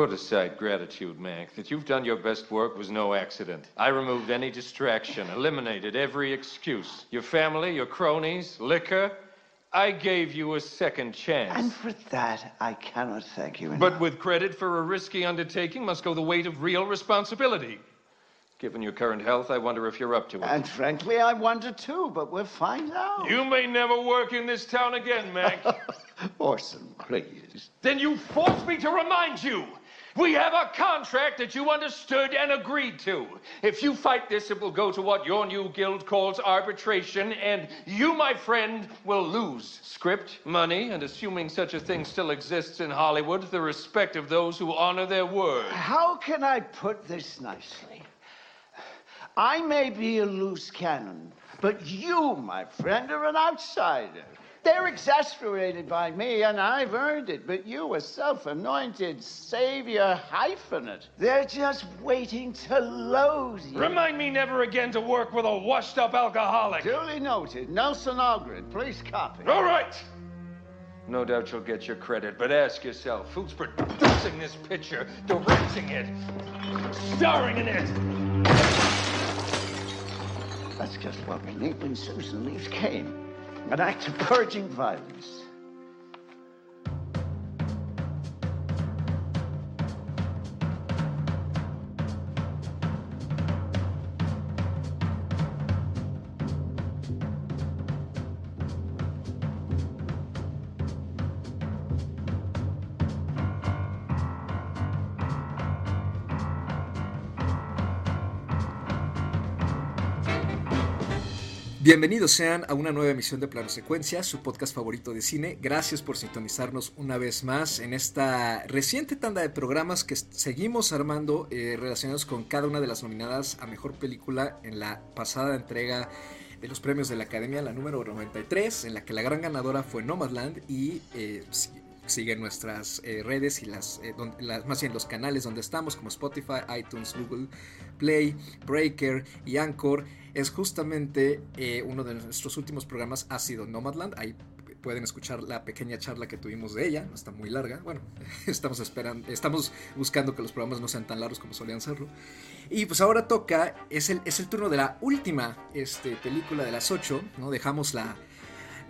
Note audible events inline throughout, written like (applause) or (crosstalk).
Put aside gratitude, Mac. That you've done your best work was no accident. I removed any distraction, eliminated every excuse. Your family, your cronies, liquor. I gave you a second chance. And for that, I cannot thank you enough. But with credit for a risky undertaking must go the weight of real responsibility. Given your current health, I wonder if you're up to it. And frankly, I wonder too, but we'll find out. You may never work in this town again, Mac. (laughs) Orson, please. then you force me to remind you. We have a contract that you understood and agreed to. If you fight this, it will go to what your new guild calls arbitration, and you, my friend, will lose script, money, and assuming such a thing still exists in Hollywood, the respect of those who honor their word. How can I put this nicely? I may be a loose cannon, but you, my friend, are an outsider. They're exasperated by me, and I've earned it. But you, a self anointed savior hyphenate, they're just waiting to load you. Remind me never again to work with a washed up alcoholic. Duly noted. Nelson Algren, please copy. All right. No doubt you'll get your credit, but ask yourself who's producing this picture, directing it, starring in it? That's just what we need when Susan leaves came. An act of purging violence. Bienvenidos sean a una nueva emisión de Plano Secuencia, su podcast favorito de cine. Gracias por sintonizarnos una vez más en esta reciente tanda de programas que seguimos armando eh, relacionados con cada una de las nominadas a Mejor Película en la pasada entrega de los premios de la Academia, la número 93, en la que la gran ganadora fue Nomadland y eh, siguen nuestras eh, redes y las, eh, las, más bien los canales donde estamos como Spotify, iTunes, Google Play, Breaker y Anchor es justamente eh, uno de nuestros últimos programas ha sido Nomadland. Ahí pueden escuchar la pequeña charla que tuvimos de ella no está muy larga. Bueno (laughs) estamos esperando estamos buscando que los programas no sean tan largos como solían serlo. Y pues ahora toca es el, es el turno de la última este, película de las ocho no dejamos la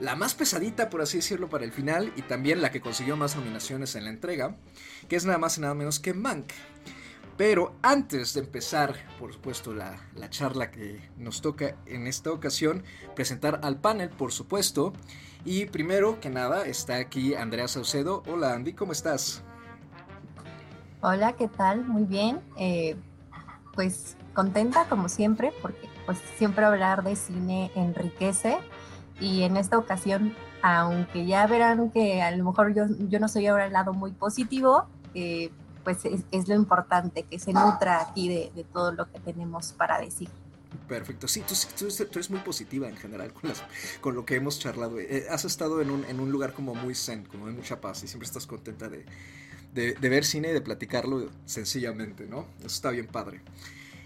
la más pesadita, por así decirlo, para el final y también la que consiguió más nominaciones en la entrega, que es nada más y nada menos que Mank. Pero antes de empezar, por supuesto, la, la, charla que nos toca en esta ocasión, presentar al panel, por supuesto. Y primero que nada, está aquí Andrea Saucedo. Hola Andy, ¿cómo estás? Hola, ¿qué tal? Muy bien. Eh, pues contenta como siempre, porque pues siempre hablar de cine enriquece y en esta ocasión, aunque ya verán que a lo mejor yo, yo no soy ahora el lado muy positivo, eh, pues es, es, lo importante, que se nutra aquí de, de, todo lo que tenemos para decir. Perfecto, sí, tú, tú, tú eres muy positiva en general con, las, con lo que hemos charlado. Eh, has estado en un, en un, lugar como muy zen, como de mucha paz y siempre estás contenta de, de, de ver cine y de platicarlo sencillamente, ¿no? Eso está bien padre.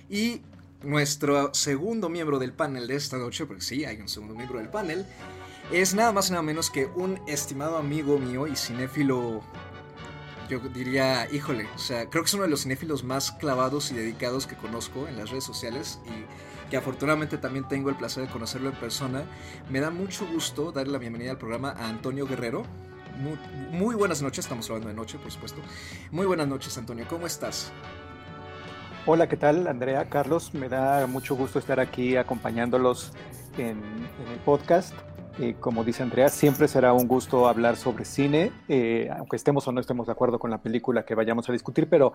Y nuestro segundo miembro del panel de esta noche, porque sí, hay un segundo miembro del panel, es nada más y nada menos que un estimado amigo mío y cinéfilo, yo diría, híjole, o sea, creo que es uno de los cinéfilos más clavados y dedicados que conozco en las redes sociales y que afortunadamente también tengo el placer de conocerlo en persona. Me da mucho gusto darle la bienvenida al programa a Antonio Guerrero. Muy, muy buenas noches, estamos hablando de noche, por supuesto. Muy buenas noches, Antonio, ¿cómo estás? Hola, ¿qué tal? Andrea, Carlos, me da mucho gusto estar aquí acompañándolos en, el podcast. Eh, como dice Andrea, siempre será un gusto hablar sobre cine, eh, aunque estemos o no estemos de acuerdo con la película que vayamos a discutir, pero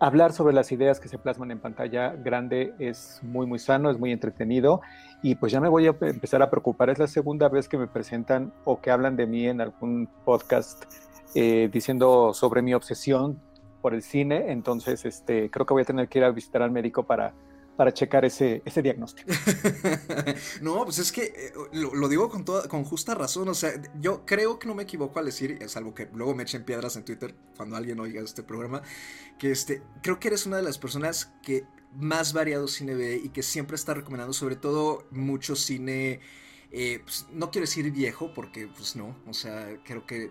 hablar sobre las ideas que se plasman en pantalla grande es muy, muy sano, es muy entretenido y pues ya me voy a empezar a preocupar. Es la segunda vez que me presentan o que hablan de mí en algún podcast eh, diciendo sobre mi obsesión por el cine, entonces este, creo que voy a tener que ir a visitar al médico para, para checar ese, ese diagnóstico. (laughs) no, pues es que eh, lo, digo con, toda, con justa razón, o sea, yo creo que no me equivoco al decir, salvo que luego me echen piedras en Twitter cuando alguien oiga este programa, que este, creo que eres una de las personas que más variado cine ve y que siempre está recomendando sobre todo mucho cine, eh, pues, no quiero decir viejo porque pues no, o sea, creo que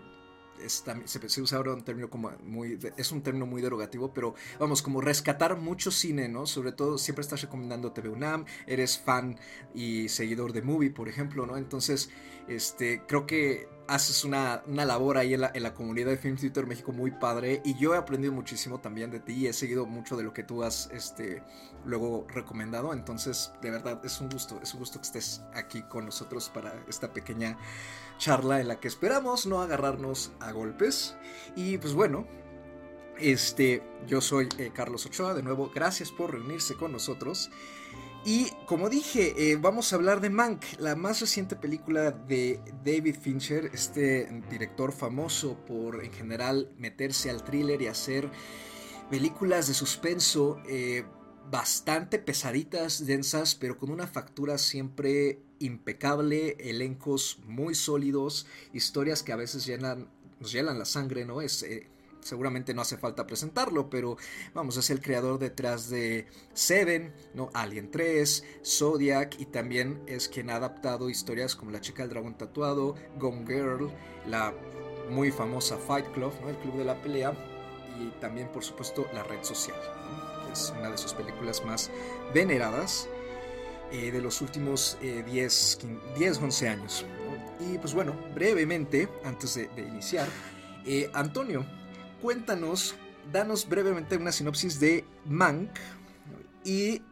se, usa ahora un término como muy, es un término muy derogativo, pero vamos, como rescatar mucho cine, ¿no? Sobre todo, siempre estás recomendando TV UNAM, eres fan y seguidor de Movie, por ejemplo, ¿no? Entonces, este, creo que haces una, labor ahí en la, comunidad de Film Theater México muy padre y yo he aprendido muchísimo también de ti y he seguido mucho de lo que tú has este, luego recomendado, entonces de verdad es un gusto, es un gusto que estés aquí con nosotros para esta pequeña charla en la que esperamos no agarrarnos a golpes y pues bueno, este, yo soy eh, Carlos Ochoa, de nuevo gracias por reunirse con nosotros. Y como dije, eh, vamos a hablar de Mank, la más reciente película de David Fincher, este director famoso por en general meterse al thriller y hacer películas de suspenso eh, bastante pesaditas, densas, pero con una factura siempre impecable, elencos muy sólidos, historias que a veces llenan, nos llenan la sangre, ¿no? Es, eh, seguramente no hace falta presentarlo, pero vamos, es el creador detrás de Seven, ¿no? Alien 3, Zodiac y también es quien ha adaptado historias como La chica del dragón tatuado, Gone Girl, la muy famosa Fight Club, ¿no? El club de la pelea y también por supuesto La red social, es una de sus películas más veneradas eh, de los últimos 10, eh, 11 años. Y pues bueno, brevemente, antes de, iniciar, eh, Antonio, cuéntanos, danos brevemente una sinopsis de Mank y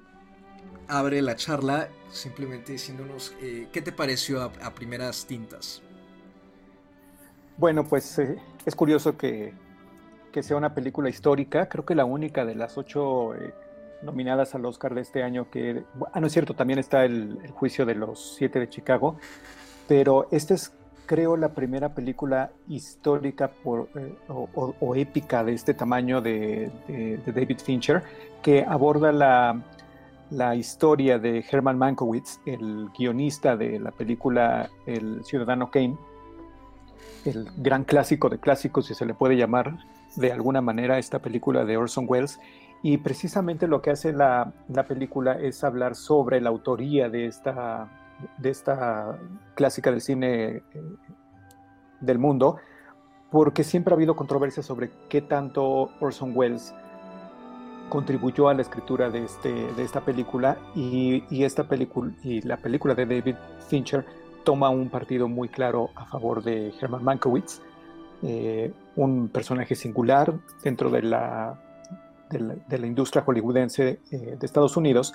abre la charla simplemente diciéndonos eh, qué te pareció a, primeras tintas. Bueno, pues eh, es curioso que, sea una película histórica, creo que la única de las ocho eh, nominadas al Oscar de este año que... Ah, no es cierto, también está el, juicio de los siete de Chicago, pero este es creo, la primera película histórica eh, o, épica de este tamaño de, David Fincher, que aborda la, historia de Herman Mankiewicz, el guionista de la película El Ciudadano Kane, el gran clásico de clásicos, si se le puede llamar de alguna manera, esta película de Orson Welles. Y precisamente lo que hace la, la película es hablar sobre la autoría de esta de esta clásica del cine eh, del mundo, porque siempre ha habido controversia sobre qué tanto Orson Welles contribuyó a la escritura de, este, de esta película y, esta película y la película de David Fincher toma un partido muy claro a favor de Herman Mankiewicz, eh, un personaje singular dentro de la, de la, industria hollywoodense eh, de Estados Unidos,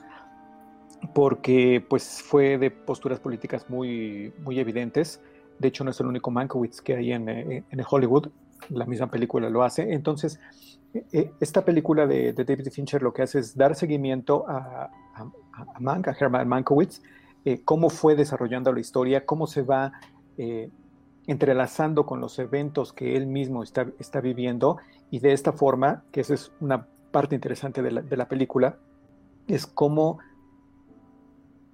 porque pues fue de posturas políticas muy, muy evidentes. De hecho, no es el único Mankiewicz que hay en, eh, en, Hollywood. La misma película lo hace. Entonces, eh, eh, esta película de, David Fincher lo que hace es dar seguimiento a, a, a Mank, a Herman Mankiewicz, cómo fue desarrollando la historia, cómo se va entrelazando con los eventos que él mismo está, está viviendo. Y de esta forma, que esa es una parte interesante de la, película, es cómo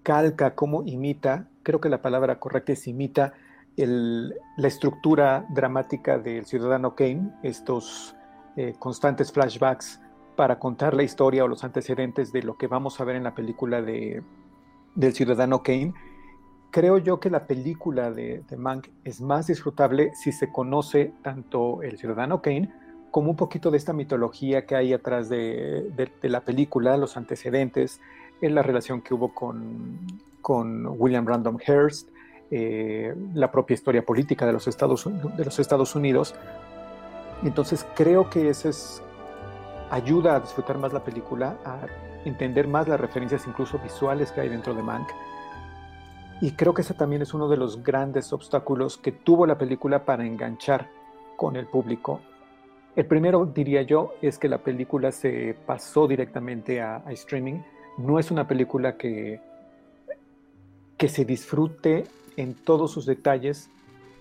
calca, cómo imita, creo que la palabra correcta es imita la estructura dramática del ciudadano Kane, estos eh, constantes flashbacks para contar la historia o los antecedentes de lo que vamos a ver en la película de, del ciudadano Kane. Creo yo que la película de, de Mank es más disfrutable si se conoce tanto el ciudadano Kane como un poquito de esta mitología que hay atrás de, la película, los antecedentes, en la relación que hubo con, William Random Hearst, eh, la propia historia política de los, Estados, Unidos. Entonces creo que eso es, ayuda a disfrutar más la película, a entender más las referencias incluso visuales que hay dentro de Mank. Y creo que ese también es uno de los grandes obstáculos que tuvo la película para enganchar con el público. El primero, diría yo, es que la película se pasó directamente a streaming no es una película que, que se disfrute en todos sus detalles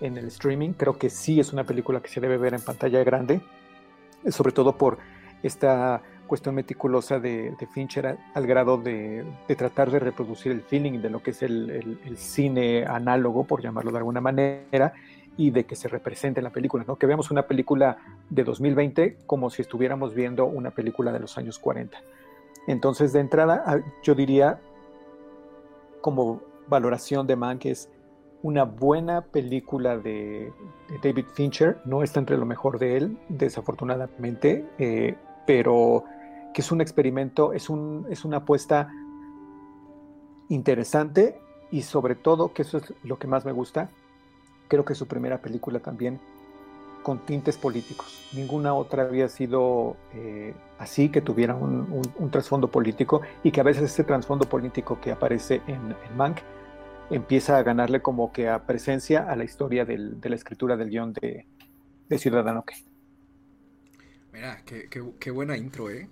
en el streaming. Creo que sí es una película que se debe ver en pantalla grande, sobre todo por esta cuestión meticulosa de, Fincher al grado de, tratar de reproducir el feeling de lo que es el, cine análogo, por llamarlo de alguna manera, y de que se represente en la película, ¿no? que veamos una película de 2020 como si estuviéramos viendo una película de los años 40. Entonces, de entrada, yo diría, como valoración de Mank, es una buena película de, David Fincher, no está entre lo mejor de él, desafortunadamente, eh, pero que es un experimento, es, un, es una apuesta interesante y sobre todo, que eso es lo que más me gusta, creo que su primera película también con tintes políticos. Ninguna otra había sido eh, así, que tuviera un, trasfondo político y que a veces ese trasfondo político que aparece en, Mank empieza a ganarle como que a presencia a la historia de la escritura del guion de, Ciudadano Kane. Mira, qué buena intro, ¿eh?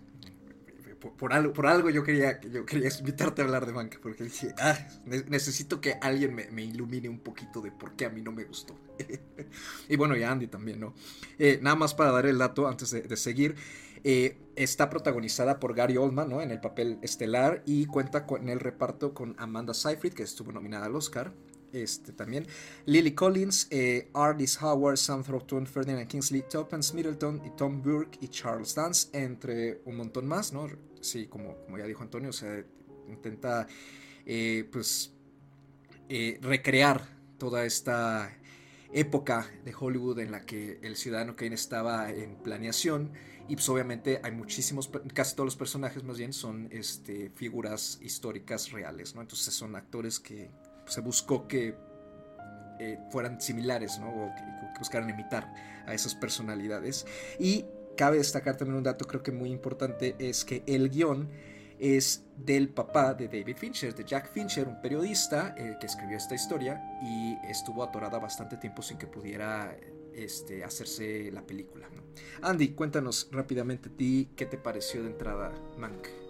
Por, algo, por algo yo quería, yo quería invitarte a hablar de Mank, porque dije, ah, necesito que alguien me, ilumine un poquito de por qué a mí no me gustó. (laughs) y bueno, y a Andy también, ¿no? Eh, nada más para dar el dato antes de, seguir. Eh, está protagonizada por Gary Oldman, ¿no? En el papel estelar y cuenta con el reparto con Amanda Seyfried, que estuvo nominada al Oscar, este, también. Lily Collins, eh, Ardis Howard, Sam Thornton, Ferdinand Kingsley, Tuppence Middleton y Tom Burke y Charles Dance, entre un montón más, ¿no? Sí, como, como ya dijo Antonio, se intenta eh, pues eh, recrear toda esta época de Hollywood en la que el ciudadano Kane estaba en planeación y pues obviamente hay muchísimos, casi todos los personajes más bien son este, figuras históricas reales, ¿no? Entonces son actores que se buscó que eh, fueran similares, ¿no? O que, buscaran imitar a esas personalidades. Y cabe destacar también un dato creo que muy importante, es que el guion es del papá de David Fincher, de Jack Fincher, un periodista eh, que escribió esta historia y estuvo atorada bastante tiempo sin que pudiera este, hacerse la película. Andy, cuéntanos rápidamente a ti qué te pareció de entrada Mank.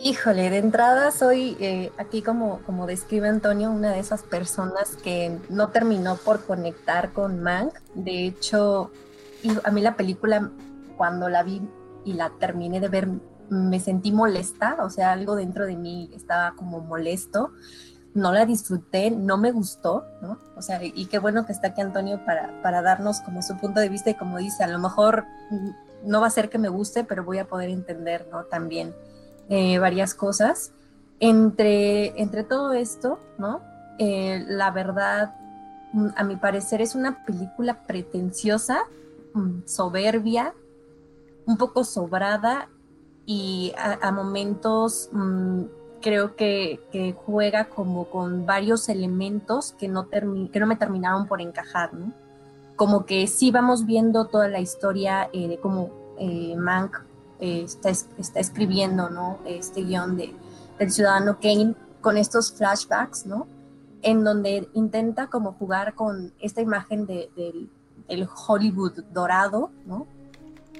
Híjole, de entrada soy eh, aquí como, como describe Antonio, una de esas personas que no terminó por conectar con Mank. De hecho, a mí la película, cuando la vi y la terminé de ver, me sentí molesta, o sea, algo dentro de mí estaba como molesto. No la disfruté, no me gustó, ¿no? O sea, y qué bueno que está aquí Antonio para, para darnos como su punto de vista y como dice, a lo mejor no va a ser que me guste, pero voy a poder entender, ¿no? También eh, varias cosas. Entre, entre todo esto, ¿no? Eh, la verdad, a mi parecer es una película pretenciosa, mm, soberbia, un poco sobrada y a, momentos mm, creo que, juega como con varios elementos que no, que no me terminaron por encajar, ¿no? Como que sí vamos viendo toda la historia eh, de cómo Mank eh, está, está, escribiendo, ¿no? Este guion de, del ciudadano Kane con estos flashbacks, ¿no? En donde intenta como jugar con esta imagen de, del Hollywood dorado, ¿no?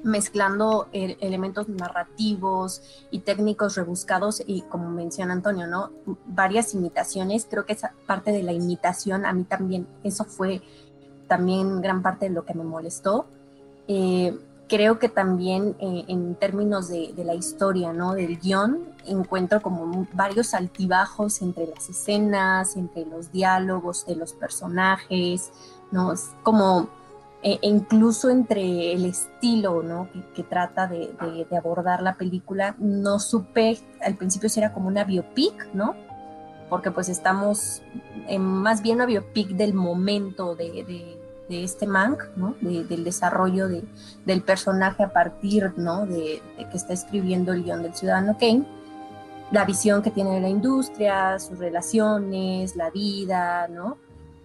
Mezclando elementos narrativos y técnicos rebuscados y como menciona Antonio, ¿no? Varias imitaciones. Creo que esa parte de la imitación a mí también, eso fue también gran parte de lo que me molestó. Eh, creo que también eh, en términos de, la historia, ¿no? Del guion, encuentro como varios altibajos entre las escenas, entre los diálogos de los personajes, ¿no? Es como e, e incluso entre el estilo, ¿no? Que, trata de, abordar la película, no supe al principio si era como una biopic, ¿no? Porque pues estamos en más bien una biopic del momento de este Mank, ¿no? del desarrollo de, del personaje a partir ¿no? de, que está escribiendo el guion del ciudadano Kane, la visión que tiene de la industria, sus relaciones, la vida, ¿no?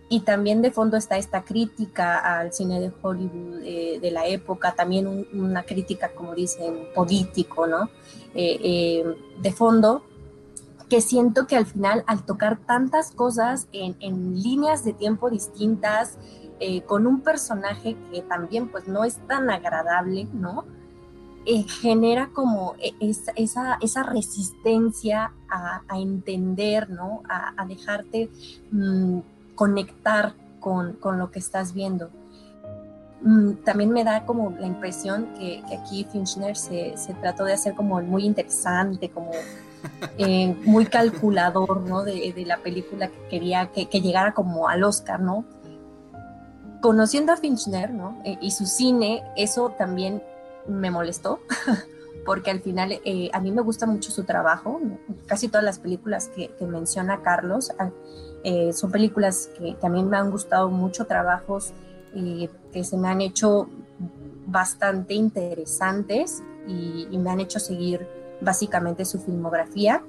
Y también de fondo está esta crítica al cine de Hollywood eh, de la época, también una crítica, como dicen, político, ¿no? Eh, eh, de fondo, que siento que al final, al tocar tantas cosas en, en líneas de tiempo distintas, eh, con un personaje que también pues no es tan agradable, ¿no? Eh, genera como e, esa, esa, resistencia a, entender, ¿no? A, dejarte mm, conectar con, lo que estás viendo. Mm, también me da como la impresión que, aquí Finchner se, trató de hacer como muy interesante, como eh, muy calculador, ¿no? De, la película que quería que, que, llegara como al Oscar, ¿no? Conociendo a Finchner, ¿no? E, y su cine, eso también me molestó, (laughs) porque al final eh, a mí me gusta mucho su trabajo. Casi todas las películas que, menciona Carlos ah, eh, son películas que, mí me han gustado mucho, trabajos eh, que se me han hecho bastante interesantes y, me han hecho seguir básicamente su filmografía.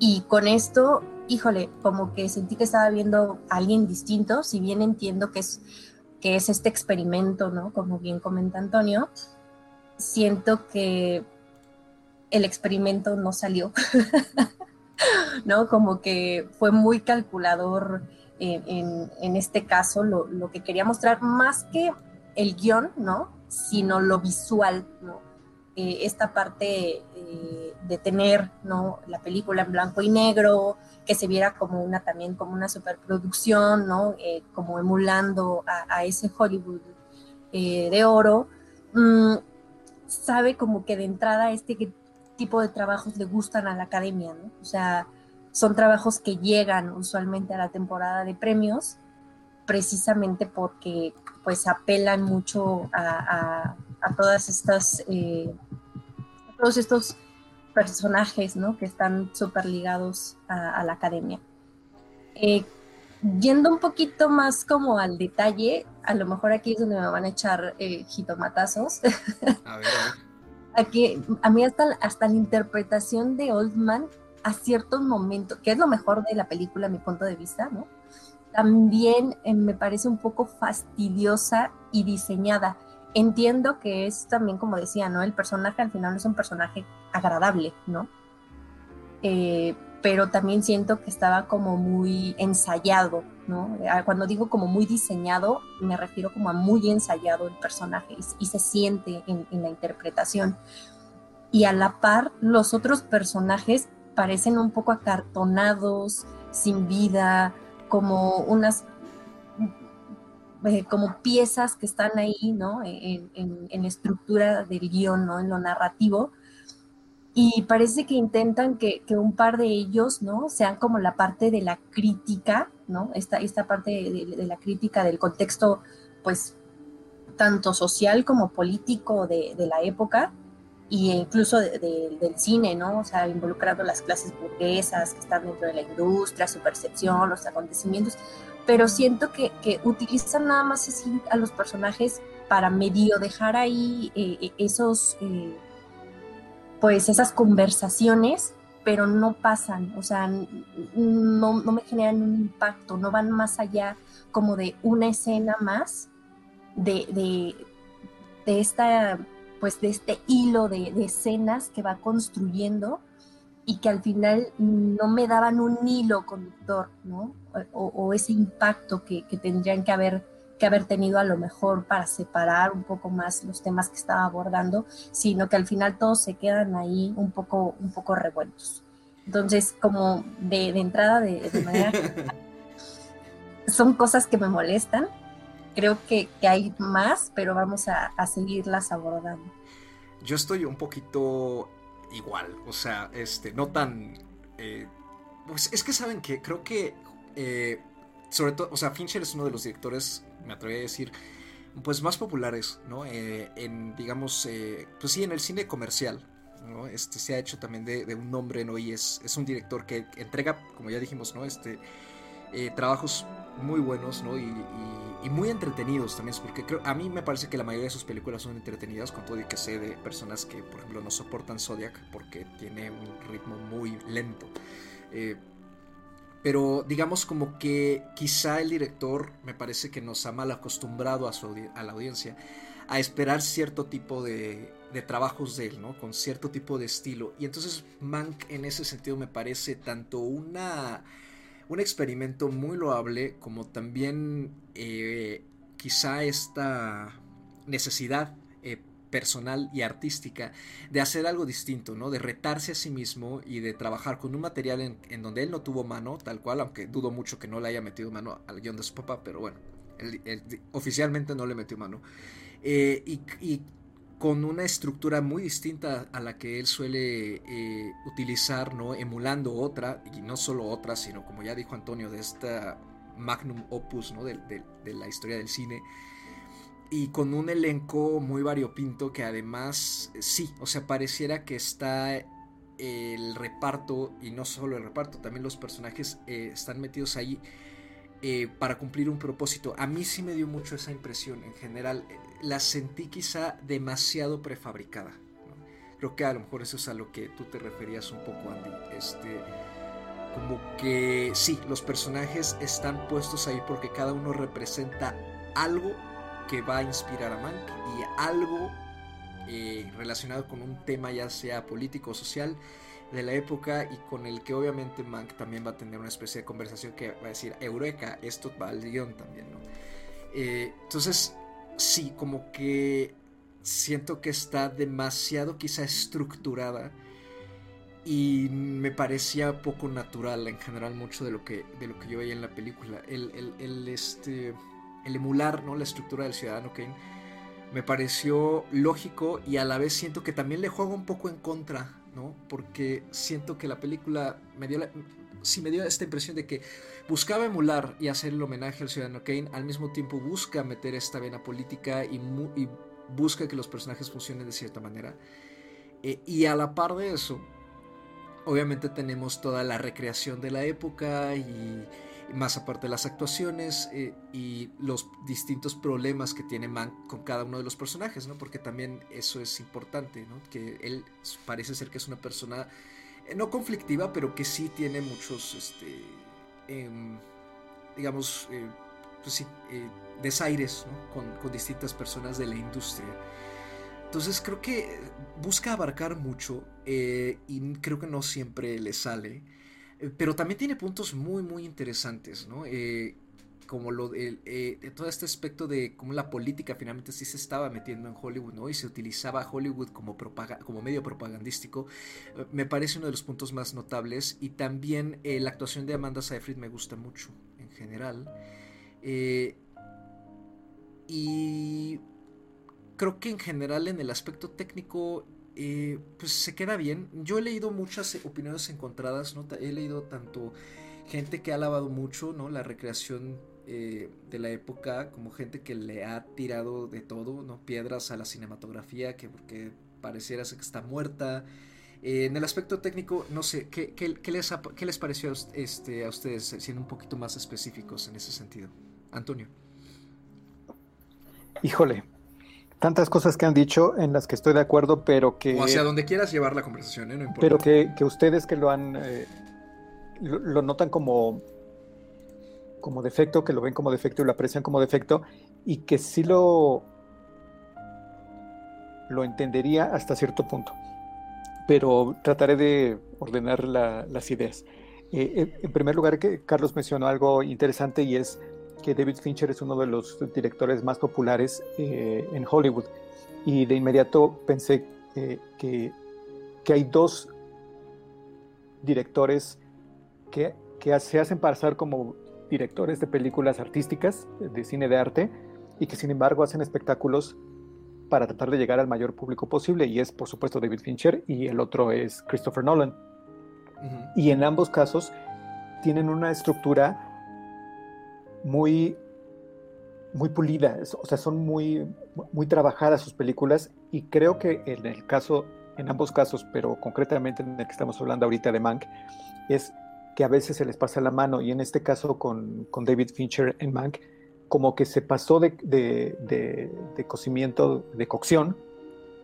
Y con esto, híjole, como que sentí que estaba viendo a alguien distinto, si bien entiendo que es, que es este experimento, ¿no? Como bien comenta Antonio, siento que el experimento no salió, (laughs) ¿no? Como que fue muy calculador en, este caso lo, que quería mostrar, más que el guion, ¿no? Sino lo visual, ¿no? Eh, esta parte eh, de tener, ¿no? La película en blanco y negro, que se viera como una también como una superproducción, ¿no? Eh, como emulando a, ese Hollywood de oro. Mm, sabe como que de entrada este tipo de trabajos le gustan a la academia, ¿no? O sea, son trabajos que llegan usualmente a la temporada de premios precisamente porque pues apelan mucho a, todas estas eh, todos estos personajes ¿no? que están súper ligados a, la academia. Eh, yendo un poquito más como al detalle, a lo mejor aquí es donde me van a echar eh, jitomatazos. (laughs) A ver, Aquí, a mí hasta, hasta la interpretación de Oldman a ciertos momentos, que es lo mejor de la película a mi punto de vista, ¿no? También eh, me parece un poco fastidiosa y diseñada. Entiendo que es también, como decía, ¿no? El personaje al final es un personaje agradable, ¿no? Eh, pero también siento que estaba como muy ensayado, ¿no? Ah, cuando digo como muy diseñado, me refiero como a muy ensayado el personaje y, se siente en, la interpretación. Y a la par, los otros personajes parecen un poco acartonados, sin vida, como unas eh, como piezas que están ahí, ¿no? En, en, la estructura del guion, ¿no? En lo narrativo, y parece que intentan que, un par de ellos, ¿no? Sean como la parte de la crítica, ¿no? Esta, esta parte de, la crítica del contexto, pues, tanto social como político de, la época e incluso del cine, ¿no? O sea, involucrando las clases burguesas que están dentro de la industria, su percepción, los acontecimientos, pero siento que, utilizan nada más a los personajes para medio dejar ahí eh, esos... Eh, pues esas conversaciones, pero no pasan, o sea, no, me generan un impacto, no van más allá como de una escena más de, de, esta, pues de este hilo de, escenas que va construyendo y que al final no me daban un hilo conductor, ¿no? O, ese impacto que, que tendrían que haber que haber tenido a lo mejor para separar un poco más los temas que estaba abordando, sino que al final todos se quedan ahí un poco, un poco revueltos. Entonces, como de, entrada, de, manera... (laughs) son cosas que me molestan. Creo que, hay más, pero vamos a, seguirlas abordando. Yo estoy un poquito igual, o sea, este, no tan... Eh, pues es que saben que creo que... Eh, sobre todo, o sea, Fincher es uno de los directores me atrevería a decir, pues más populares, ¿no? Eh, en, digamos, pues sí, en el cine comercial, ¿no? Este se ha hecho también de, un nombre, ¿no? Y es, es, un director que entrega, como ya dijimos, ¿no? Este, eh, trabajos muy buenos, ¿no? Y, muy entretenidos también, porque creo, a mí me parece que la mayoría de sus películas son entretenidas, con todo y que sé de personas que, por ejemplo, no soportan Zodiac porque tiene un ritmo muy lento. Pero digamos como que quizá el director me parece que nos ha mal acostumbrado a, su la audiencia a esperar cierto tipo de, de, trabajos de él, ¿no? Con cierto tipo de estilo. Y entonces Mank en ese sentido me parece tanto una, un experimento muy loable como también eh, quizá esta necesidad eh, personal y artística de hacer algo distinto, ¿no? De retarse a sí mismo y de trabajar con un material en, donde él no tuvo mano, tal cual, aunque dudo mucho que no le haya metido mano al guion de su papá, pero bueno, oficialmente no le metió mano. Eh, y, con una estructura muy distinta a la que él suele eh, utilizar, ¿no? Emulando otra, y no solo otra, sino como ya dijo Antonio, de esta magnum opus, ¿no? de la historia del cine y con un elenco muy variopinto que además, sí, o sea, pareciera que está el reparto, y no solo el reparto, también los personajes eh, están metidos ahí eh, para cumplir un propósito. A mí sí me dio mucho esa impresión en general. La sentí quizá demasiado prefabricada. Creo que a lo mejor eso es a lo que tú te referías un poco, Andy. Este, como que sí, los personajes están puestos ahí porque cada uno representa algo que va a inspirar a Mank y algo eh, relacionado con un tema ya sea político o social de la época y con el que obviamente Mank también va a tener una especie de conversación que va a decir, Eureka, esto va al guion también, ¿no? Eh, entonces, sí, como que siento que está demasiado quizá estructurada y me parecía poco natural en general mucho de lo que, de lo que yo veía en la película. El, el, este, el emular ¿no? la estructura del ciudadano Kane me pareció lógico y a la vez siento que también le juego un poco en contra, ¿no? Porque siento que la película me dio sí me dio esta impresión de que buscaba emular y hacer el homenaje al ciudadano Kane, al mismo tiempo busca meter esta vena política y, busca que los personajes funcionen de cierta manera. Eh, y a la par de eso, obviamente tenemos toda la recreación de la época y, más aparte las actuaciones eh, y los distintos problemas que tiene Mank con cada uno de los personajes, ¿no? Porque también eso es importante, ¿no? Que él parece ser que es una persona no conflictiva, pero que sí tiene muchos, este, em, digamos, pues sí, desaires con, con, distintas personas de la industria. Entonces creo que busca abarcar mucho eh, y creo que no siempre le sale, eh, pero también tiene puntos muy muy interesantes, ¿no? Eh, como lo de, todo este aspecto de cómo la política finalmente sí se estaba metiendo en Hollywood, ¿no? Y se utilizaba Hollywood como, medio propagandístico, me parece uno de los puntos más notables. Y también la actuación de Amanda Seyfried me gusta mucho en general. Y creo que en general en el aspecto técnico eh, pues se queda bien. Yo he leído muchas opiniones encontradas, ¿no? He leído tanto gente que ha alabado mucho, ¿no? La recreación eh, de la época, como gente que le ha tirado de todo, ¿no? Piedras a la cinematografía, que porque pareciera que está muerta. Eh, en el aspecto técnico, no sé, ¿qué, les, qué les, pareció este, a ustedes, siendo un poquito más específicos en ese sentido? Antonio. Híjole, tantas cosas que han dicho en las que estoy de acuerdo, pero que... O hacia donde quieras llevar la conversación, ¿eh? no importa. Pero que, ustedes que lo han... Eh, lo, notan como, como defecto, que lo ven como defecto y lo aprecian como defecto, y que sí lo... lo entendería hasta cierto punto. Pero trataré de ordenar las ideas. Eh, en primer lugar, que Carlos mencionó algo interesante y es que David Fincher es uno de los directores más populares eh, en Hollywood. Y de inmediato pensé eh, que, que, hay dos directores que, que, se hacen pasar como directores de películas artísticas, de cine de arte, y que sin embargo hacen espectáculos para tratar de llegar al mayor público posible. Y es, por supuesto, David Fincher y el otro es Christopher Nolan. Y en ambos casos tienen una estructura muy, muy pulida, o sea, son muy, muy trabajadas sus películas y creo que en el caso, en ambos casos, pero concretamente en el que estamos hablando ahorita de Mank, es que a veces se les pasa la mano y en este caso con, con David Fincher en Mank, como que se pasó de, de, de, cocimiento, de cocción,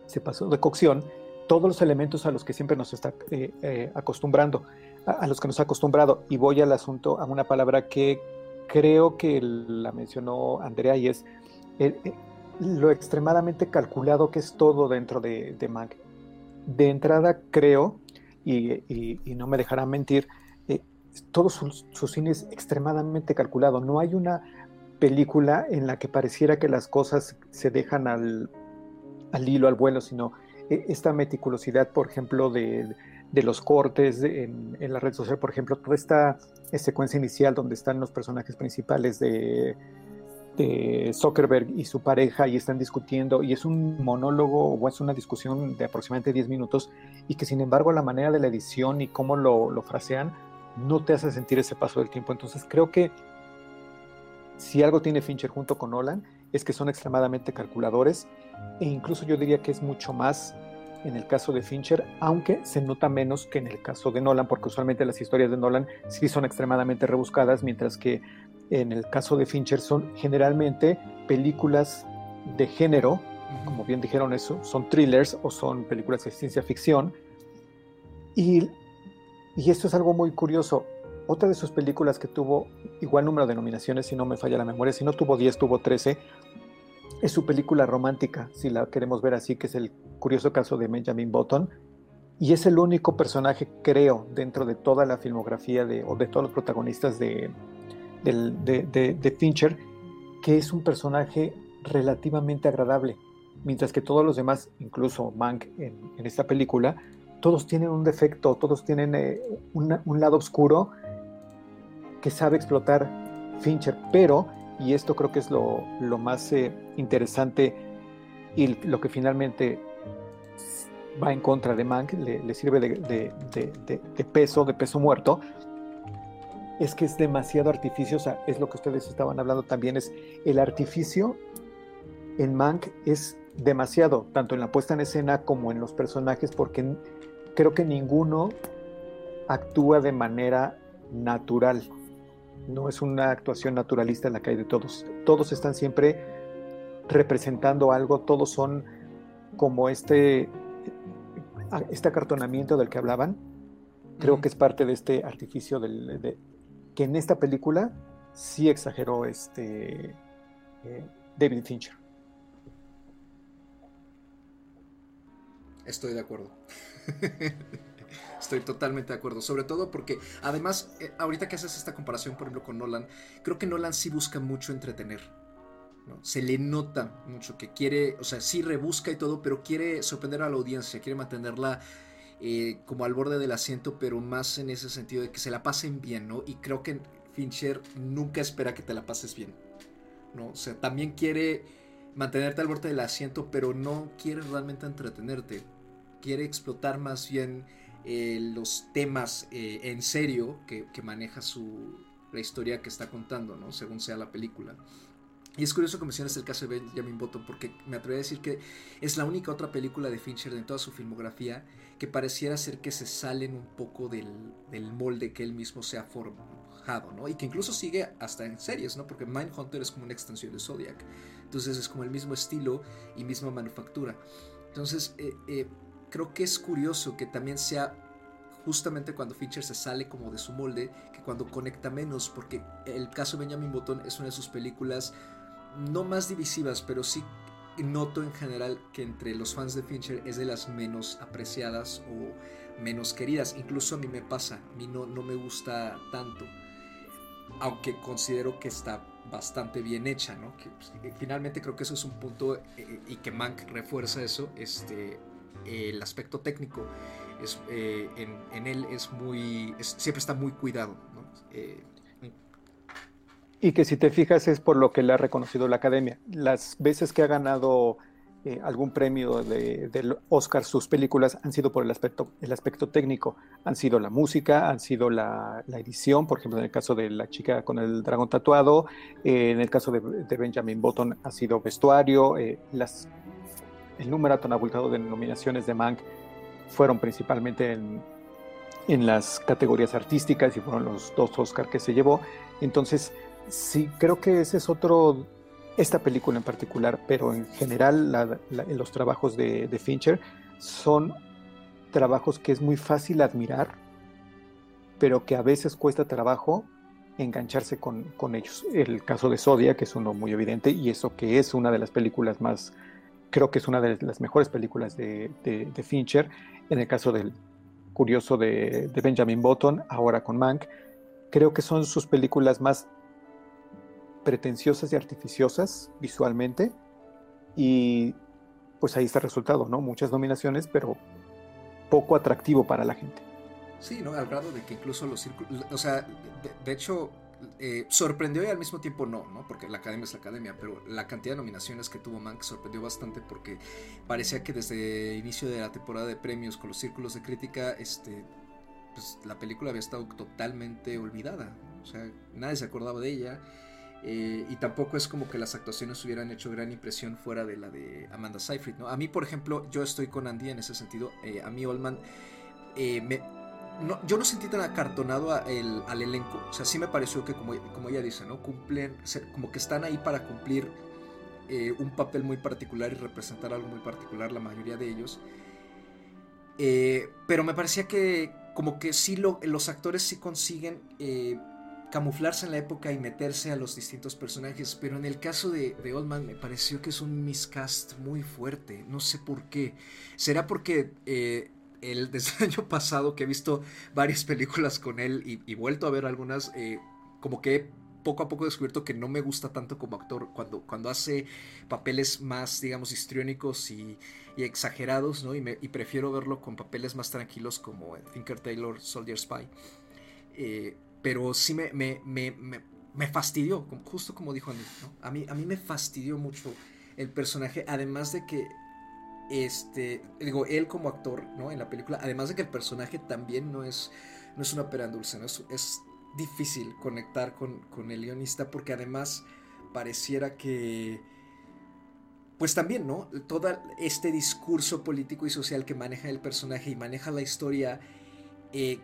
se pasó de cocción todos los elementos a los que siempre nos está eh, eh, acostumbrando, a, los que nos ha acostumbrado. Y voy al asunto, a una palabra que creo que la mencionó Andrea y es eh, lo extremadamente calculado que es todo dentro de, de Mac. De entrada creo, y, no me dejarán mentir, todo su, cine es extremadamente calculado. No hay una película en la que pareciera que las cosas se dejan al, al hilo, al vuelo, sino esta meticulosidad, por ejemplo, de, de los cortes en, la red social, por ejemplo, toda esta secuencia inicial donde están los personajes principales de, de Zuckerberg y su pareja y están discutiendo y es un monólogo o es una discusión de aproximadamente 10 minutos y que sin embargo la manera de la edición y cómo lo, lo frasean no te hace sentir ese paso del tiempo. Entonces creo que si algo tiene Fincher junto con Nolan es que son extremadamente calculadores e incluso yo diría que es mucho más en el caso de Fincher, aunque se nota menos que en el caso de Nolan, porque usualmente las historias de Nolan sí son extremadamente rebuscadas, mientras que en el caso de Fincher son generalmente películas de género, como bien dijeron eso, son thrillers o son películas de ciencia ficción. Y, y esto es algo muy curioso. Otra de sus películas que tuvo igual número de nominaciones, si no me falla la memoria, si no tuvo 10, tuvo 13, es su película romántica, si la queremos ver así, que es el curioso caso de Benjamin Button. Y es el único personaje, creo, dentro de toda la filmografía de, o de todos los protagonistas de, de, Fincher, que es un personaje relativamente agradable. Mientras que todos los demás, incluso Mank en, esta película, todos tienen un defecto, todos tienen eh, un lado oscuro que sabe explotar Fincher, pero y esto creo que es lo, más eh, interesante y lo que finalmente va en contra de Mank, le, sirve de, peso, de peso muerto, es que es demasiado artificio, o sea, es lo que ustedes estaban hablando también, es el artificio en Mank es demasiado, tanto en la puesta en escena como en los personajes, porque creo que ninguno actúa de manera natural no es una actuación naturalista en la que hay de todos. Todos están siempre representando algo, todos son como este, este acartonamiento del que hablaban. Creo que es parte de este artificio del, que en esta película sí exageró este eh, David Fincher. Estoy de acuerdo. (laughs) Estoy totalmente de acuerdo. Sobre todo porque, además, eh, ahorita que haces esta comparación, por ejemplo, con Nolan, creo que Nolan sí busca mucho entretener. Se le nota mucho que quiere, o sea, sí rebusca y todo, pero quiere sorprender a la audiencia, quiere mantenerla eh, como al borde del asiento, pero más en ese sentido de que se la pasen bien, ¿no? Y creo que Fincher nunca espera que te la pases bien, ¿no? O sea, también quiere mantenerte al borde del asiento, pero no quiere realmente entretenerte. Quiere explotar más bien eh, los temas eh, en serio que, maneja su, la historia que está contando, ¿no? según sea la película. Y es curioso que menciones el caso de Benjamin Button porque me atrevo a decir que es la única otra película de Fincher en toda su filmografía que pareciera ser que se salen un poco del, molde que él mismo se ha forjado, ¿no? Y que incluso sigue hasta en series, ¿no? Porque Mindhunter es como una extensión de Zodiac. Entonces es como el mismo estilo y misma manufactura. Entonces, eh, creo que es curioso que también sea justamente cuando Fincher se sale como de su molde, que cuando conecta menos, porque el caso de Benjamin Button es una de sus películas no más divisivas, pero sí noto en general que entre los fans de Fincher es de las menos apreciadas o menos queridas. Incluso a mí me pasa, a mí no, no me gusta tanto, aunque considero que está bastante bien hecha, ¿no? Pues, finalmente creo que eso es un punto eh, y que Mank refuerza eso, este, el aspecto técnico es, eh, en, él es muy, siempre está muy cuidado. Eh, y que si te fijas es por lo que le ha reconocido la academia. Las veces que ha ganado eh, algún premio de, del Oscar, sus películas han sido por el aspecto, el aspecto técnico. Han sido la música, han sido la, edición, por ejemplo, en el caso de La chica con el dragón tatuado, en el caso de, Benjamin Button ha sido vestuario, las el número tan abultado de nominaciones de Mank fueron principalmente en, las categorías artísticas y fueron los dos Oscar que se llevó. Entonces, sí, creo que ese es otro, esta película en particular, pero en general los trabajos de, Fincher son trabajos que es muy fácil admirar, pero que a veces cuesta trabajo engancharse con, con ellos. El caso de Zodiac que es uno muy evidente y eso que es una de las películas más creo que es una de las mejores películas de, Fincher. En el caso del curioso de, Benjamin Button, ahora con Mank, creo que son sus películas más pretenciosas y artificiosas visualmente. Y pues ahí está el resultado, ¿no? Muchas nominaciones, pero poco atractivo para la gente. Sí, ¿no? Al grado de que incluso los círculos, o sea, de hecho, eh, sorprendió y al mismo tiempo no, ¿no? Porque la academia es la academia, pero la cantidad de nominaciones que tuvo Mank sorprendió bastante porque parecía que desde el inicio de la temporada de premios con los círculos de crítica, este, pues la película había estado totalmente olvidada. O sea, nadie se acordaba de ella. Eh, y tampoco es como que las actuaciones hubieran hecho gran impresión fuera de la de Amanda Seyfried, ¿no? A mí, por ejemplo, yo estoy con Andy en ese sentido. Eh, a mí Oldman me, yo no sentí tan acartonado al elenco. O sea, sí me pareció que, como, como ella dice, ¿no? Cumplen, como que están ahí para cumplir eh, un papel muy particular y representar algo muy particular, la mayoría de ellos. Eh, pero me parecía que, como que sí, los actores sí consiguen eh, camuflarse en la época y meterse a los distintos personajes. Pero en el caso de, de Oldman, me pareció que es un miscast muy fuerte. No sé por qué. ¿Será porque el, desde el año pasado que he visto varias películas con él y, vuelto a ver algunas, eh, como que poco a poco he descubierto que no me gusta tanto como actor cuando, cuando hace papeles más, digamos, histriónicos y, exagerados, ¿no? Y, me, prefiero verlo con papeles más tranquilos como Thinker Taylor, Soldier Spy. Eh, pero sí me, me, me, fastidió, justo como dijo Andy. A mí, a mí me fastidió mucho el personaje, además de que este, digo, él como actor, ¿no? En la película, además de que el personaje también no es, no es una pera dulce, ¿no? Es, difícil conectar con, con, el guionista porque además pareciera que, pues también, ¿no? Todo este discurso político y social que maneja el personaje y maneja la historia, eh,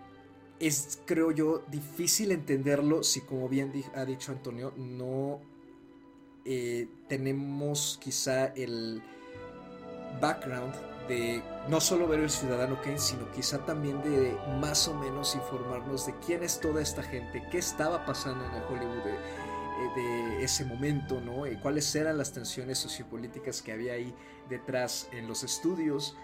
es, creo yo, difícil entenderlo si, como bien ha dicho Antonio, no eh, tenemos quizá el background de no solo ver el ciudadano Kane, sino quizá también de más o menos informarnos de quién es toda esta gente, qué estaba pasando en el Hollywood de, eh, ese momento, ¿no? Y cuáles eran las tensiones sociopolíticas que había ahí detrás en los estudios.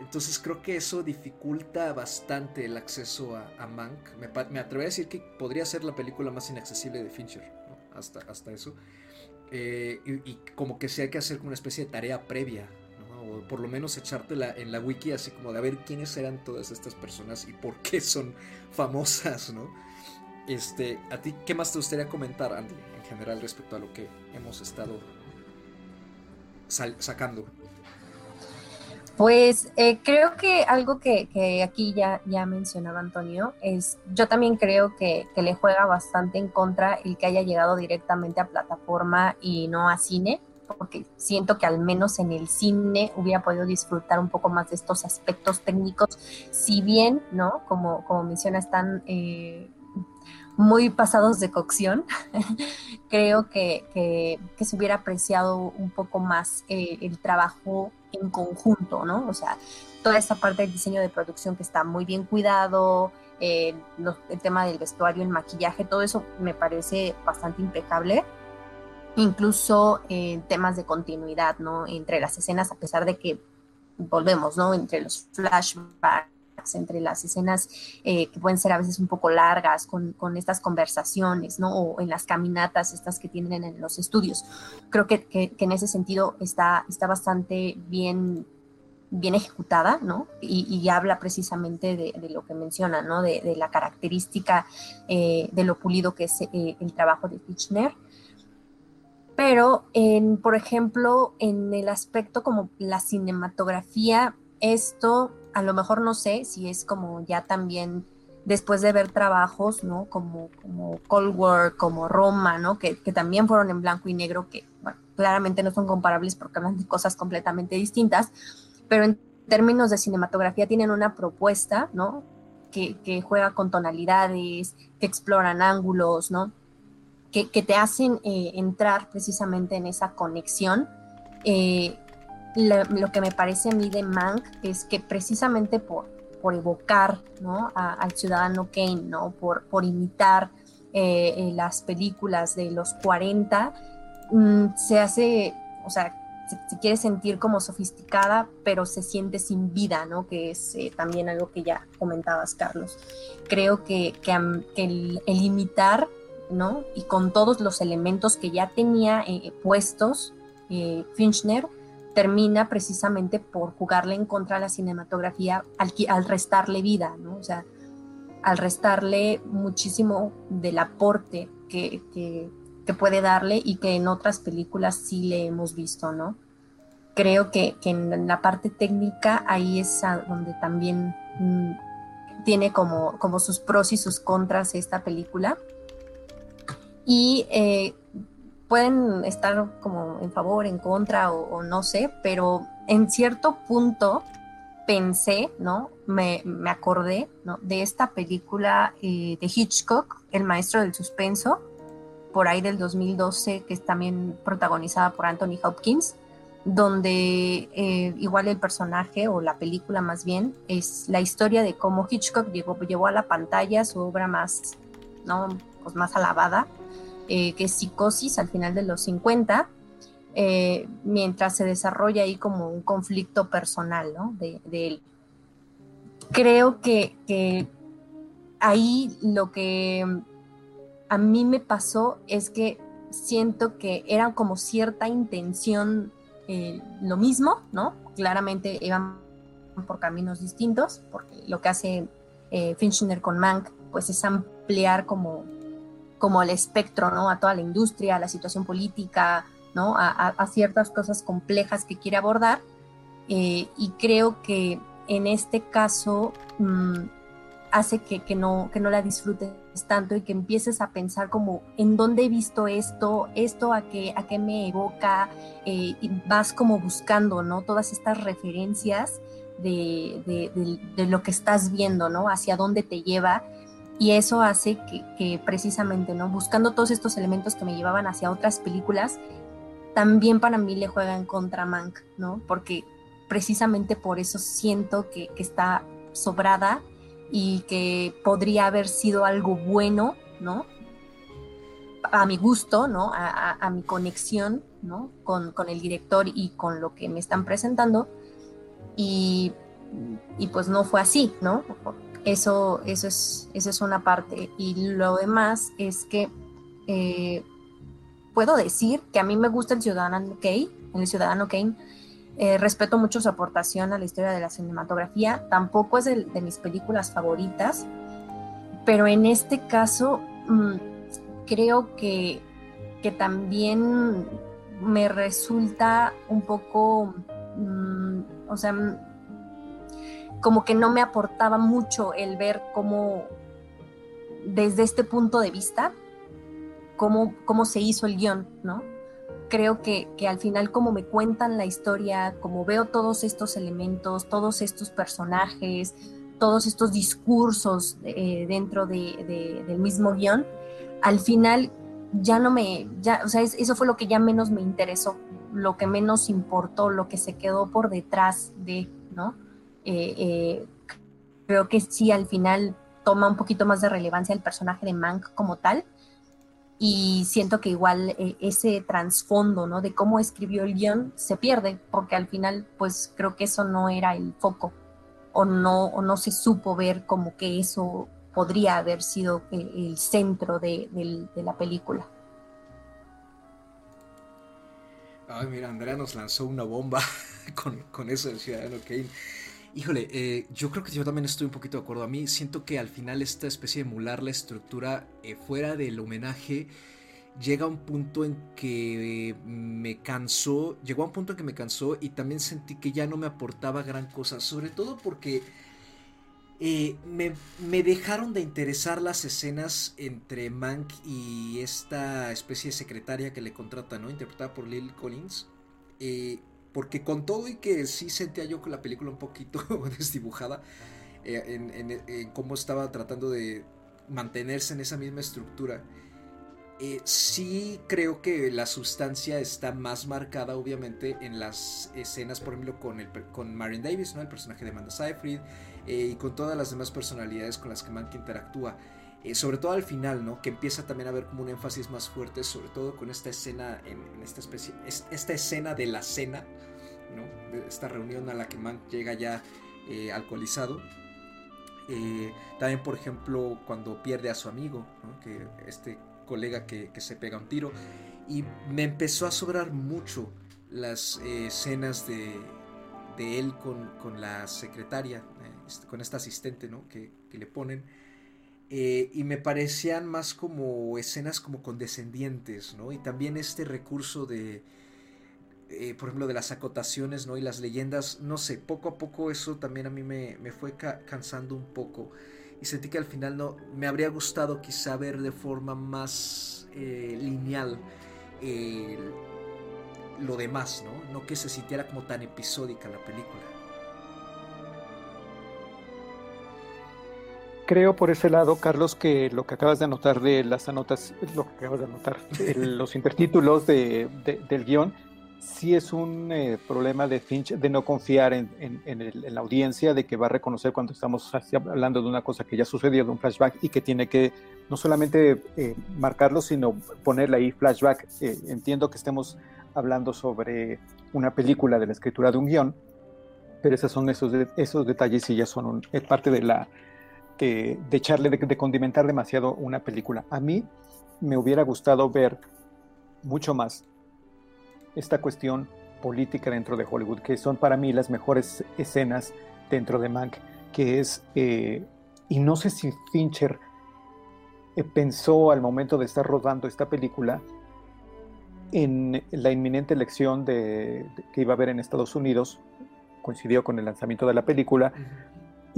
Entonces creo que eso dificulta bastante el acceso a, Mank. Me, me atrevo a decir que podría ser la película más inaccesible de Fincher, hasta, hasta eso. Eh, y, y, como que sí hay que hacer como una especie de tarea previa o por lo menos echártela en la wiki así como de a ver quiénes eran todas estas personas y por qué son famosas, ¿no? Este, ¿a ti qué más te gustaría comentar, Andy, en general respecto a lo que hemos estado sacando? Pues eh, creo que algo que, aquí ya, ya mencionaba Antonio es, yo también creo que, que, le juega bastante en contra el que haya llegado directamente a plataforma y no a cine porque siento que al menos en el cine hubiera podido disfrutar un poco más de estos aspectos técnicos, si bien, ¿no? Como, como menciona, están eh, muy pasados de cocción, (laughs) creo que, se hubiera apreciado un poco más eh, el trabajo en conjunto, ¿no? O sea, toda esta parte del diseño de producción que está muy bien cuidado, eh, el tema del vestuario, el maquillaje, todo eso me parece bastante impecable incluso en temas de continuidad, ¿no? Entre las escenas, a pesar de que volvemos, ¿no? Entre los flashbacks, entre las escenas eh, que pueden ser a veces un poco largas, con, estas conversaciones, ¿no? O en las caminatas estas que tienen en los estudios. Creo que, en ese sentido está, está bastante bien bien ejecutada, ¿no? Y, habla precisamente de, lo que menciona, ¿no? De, la característica eh, de lo pulido que es eh, el trabajo de Kitchener pero en, por ejemplo, en el aspecto como la cinematografía, esto a lo mejor no sé si es como ya también después de ver trabajos, ¿no? Como, como Cold War, como Roma, ¿no? Que, que también fueron en blanco y negro, que bueno, claramente no son comparables porque hablan de cosas completamente distintas, pero en términos de cinematografía tienen una propuesta, ¿no? Que, que juega con tonalidades, que exploran ángulos, ¿no? Que, te hacen eh, entrar precisamente en esa conexión. Eh, lo, que me parece a mí de Mank es que precisamente por, por evocar ¿no? al ciudadano Kane, ¿no? por, por imitar eh, las películas de los 40, mm, se hace, o sea, se, quiere sentir como sofisticada, pero se siente sin vida, ¿no? Que es también algo que ya comentabas, Carlos. Creo que, que, el, el, imitar ¿no? Y con todos los elementos que ya tenía eh, puestos, eh, Finchner termina precisamente por jugarle en contra a la cinematografía al, restarle vida, ¿no? O sea, al restarle muchísimo del aporte que, puede darle y que en otras películas sí le hemos visto, ¿no? Creo que, en la parte técnica ahí es donde también mm, tiene como, como sus pros y sus contras esta película y eh, pueden estar como en favor, en contra o, no sé, pero en cierto punto pensé, ¿no? Me, acordé, ¿no? De esta película eh, de Hitchcock, El Maestro del Suspenso, por ahí del 2012, que es también protagonizada por Anthony Hopkins, donde eh, igual el personaje o la película más bien es la historia de cómo Hitchcock llevó, llevó a la pantalla su obra más, ¿no? pues más alabada, eh, que Psicosis al final de los 50, eh, mientras se desarrolla ahí como un conflicto personal ¿no? de, él. Creo que, que ahí lo que a mí me pasó es que siento que era como cierta intención eh, lo mismo, ¿no? Claramente iban por caminos distintos, porque lo que hace Finchner con Mank, pues es ampliar como, como el espectro, ¿no? A toda la industria, a la situación política, ¿no? A, ciertas cosas complejas que quiere abordar. Eh, y creo que en este caso mm, hace que, que, no, que no la disfrutes tanto y que empieces a pensar como en dónde he visto esto, esto a qué, a qué me evoca, eh, y vas como buscando, ¿no? Todas estas referencias de, de, de, lo que estás viendo, ¿no? Hacia dónde te lleva. Y eso hace que, precisamente, ¿no? Buscando todos estos elementos que me llevaban hacia otras películas, también para mí le juega en contra Mank, ¿no? Porque precisamente por eso siento que, que está sobrada y que podría haber sido algo bueno, ¿no? A mi gusto, ¿no? A, mi conexión, ¿no? Con, el director y con lo que me están presentando. Y, pues no fue así, ¿no? Eso, eso, es, eso es una parte. Y lo demás es que eh, puedo decir que a mí me gusta el Ciudadano Kane, el Ciudadano Kane, eh, respeto mucho su aportación a la historia de la cinematografía. Tampoco es de, mis películas favoritas, pero en este caso mm, creo que, que, también me resulta un poco, mm, o sea, como que no me aportaba mucho el ver cómo, desde este punto de vista, cómo, cómo se hizo el guion, ¿no? creo que, al final como me cuentan la historia, como veo todos estos elementos, todos estos personajes, todos estos discursos eh, dentro del mismo guion, al final ya no me, ya, o sea, eso fue lo que ya menos me interesó, lo que menos importó, lo que se quedó por detrás de, ¿no? Eh, eh, creo que sí, al final toma un poquito más de relevancia el personaje de Mank como tal, y siento que igual eh, ese trasfondo, ¿no? De cómo escribió el guion se pierde, porque al final, pues creo que eso no era el foco, o no, o no se supo ver como que eso podría haber sido el, centro de, la película. Ay, mira, Andrea nos lanzó una bomba (laughs) con, con eso del Ciudadano Kane. Híjole, eh, yo creo que yo también estoy un poquito de acuerdo. A mí siento que al final esta especie de emular la estructura eh, fuera del homenaje llega a un punto en que me cansó, llegó a un punto en que me cansó y también sentí que ya no me aportaba gran cosa, sobre todo porque eh, me, me, dejaron de interesar las escenas entre Mank y esta especie de secretaria que le contrata, ¿no? Interpretada por Lily Collins. Porque con todo y que sí sentía yo con la película un poquito (laughs) desdibujada, eh, en, cómo estaba tratando de mantenerse en esa misma estructura, eh, sí creo que la sustancia está más marcada, obviamente, en las escenas, por ejemplo, con, el, con Marion Davis, ¿no? el personaje de Amanda Seyfried, eh, y con todas las demás personalidades con las que Mank interactúa. sobre todo al final, ¿no? Que empieza también a haber como un énfasis más fuerte, sobre todo con esta escena, en, esta especie, esta escena de la cena, esta reunión a la que Mank llega ya eh, alcoholizado. Eh, también, por ejemplo, cuando pierde a su amigo, que este colega que, se pega un tiro. Y me empezó a sobrar mucho las eh, escenas de, él con, la secretaria, este, con esta asistente que, le ponen. y me parecían más como escenas como condescendientes, ¿no? Y también este recurso de, eh, por ejemplo, de las acotaciones, ¿no? Y las leyendas, no sé, poco a poco eso también a mí me, fue cansando un poco. Y sentí que al final no, me habría gustado quizá ver de forma más eh, lineal lo demás, ¿no? No que se sintiera como tan episódica la película. Creo por ese lado, Carlos, que lo que acabas de anotar de las anotas, lo que acabas de anotar, los (laughs) intertítulos de, del guion, sí es un eh, problema de Finch de no confiar en, la audiencia, de que va a reconocer cuando estamos hablando de una cosa que ya sucedió, de un flashback, y que tiene que no solamente eh, marcarlo, sino ponerle ahí flashback. Eh, entiendo que estemos hablando sobre una película de la escritura de un guion, pero esos son esos, esos detalles y ya son parte de la de, echarle, de, condimentar demasiado una película. A mí me hubiera gustado ver mucho más esta cuestión política dentro de Hollywood, que son para mí las mejores escenas dentro de Mank, que es, eh, y no sé si Fincher eh, pensó al momento de estar rodando esta película en la inminente elección de, que iba a haber en Estados Unidos, coincidió con el lanzamiento de la película,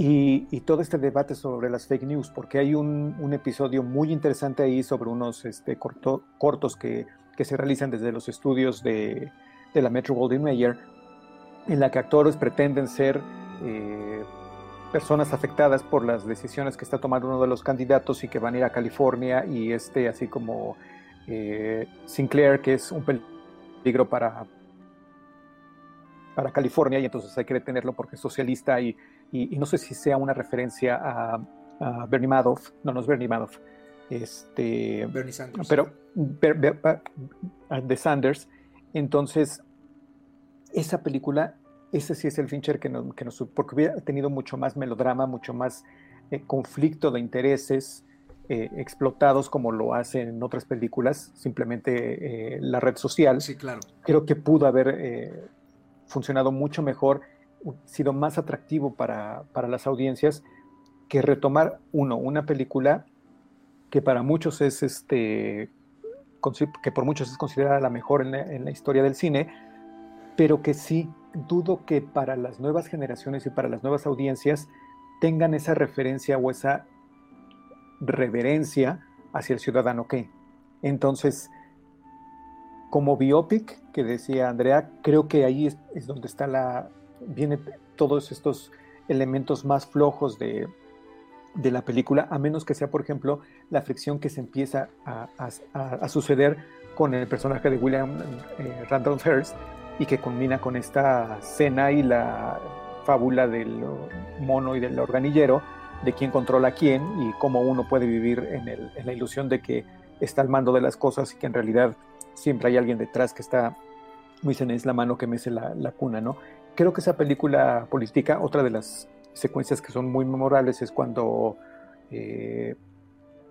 y, todo este debate sobre las fake news, porque hay un, episodio muy interesante ahí sobre unos este, cortos que, se realizan desde los estudios de, la Metro Goldwyn Mayer, en la que actores pretenden ser eh, personas afectadas por las decisiones que está tomando uno de los candidatos y que van a ir a California y este así como eh, Sinclair, que es un peligro para, para California y entonces hay que detenerlo porque es socialista y y, no sé si sea una referencia a, Bernie Madoff, no, no es Bernie Madoff, este, Bernie Sanders. Pero de Sanders. Entonces, esa película, ese sí es el Fincher que nos, que nos porque hubiera tenido mucho más melodrama, mucho más eh, conflicto de intereses eh, explotados como lo hacen en otras películas, simplemente eh, la red social. Sí, claro. Creo que pudo haber funcionado mucho mejor sido más atractivo para, las audiencias que retomar, uno, una película que para muchos es este que por muchos es considerada la mejor en la, historia del cine, pero que sí dudo que para las nuevas generaciones y para las nuevas audiencias tengan esa referencia o esa reverencia hacia el ciudadano que. Entonces, como biopic que decía Andrea, creo que ahí es donde está la, viene todos estos elementos más flojos de, la película, a menos que sea, por ejemplo, la fricción que se empieza a, suceder con el personaje de William eh, Randolph Hearst y que culmina con esta cena y la fábula del mono y del organillero, de quién controla a quién y cómo uno puede vivir en, la ilusión de que está al mando de las cosas y que en realidad siempre hay alguien detrás que está, muy dicen, la mano que mece la, la cuna, ¿no? creo que esa película política, otra de las secuencias que son muy memorables es cuando eh,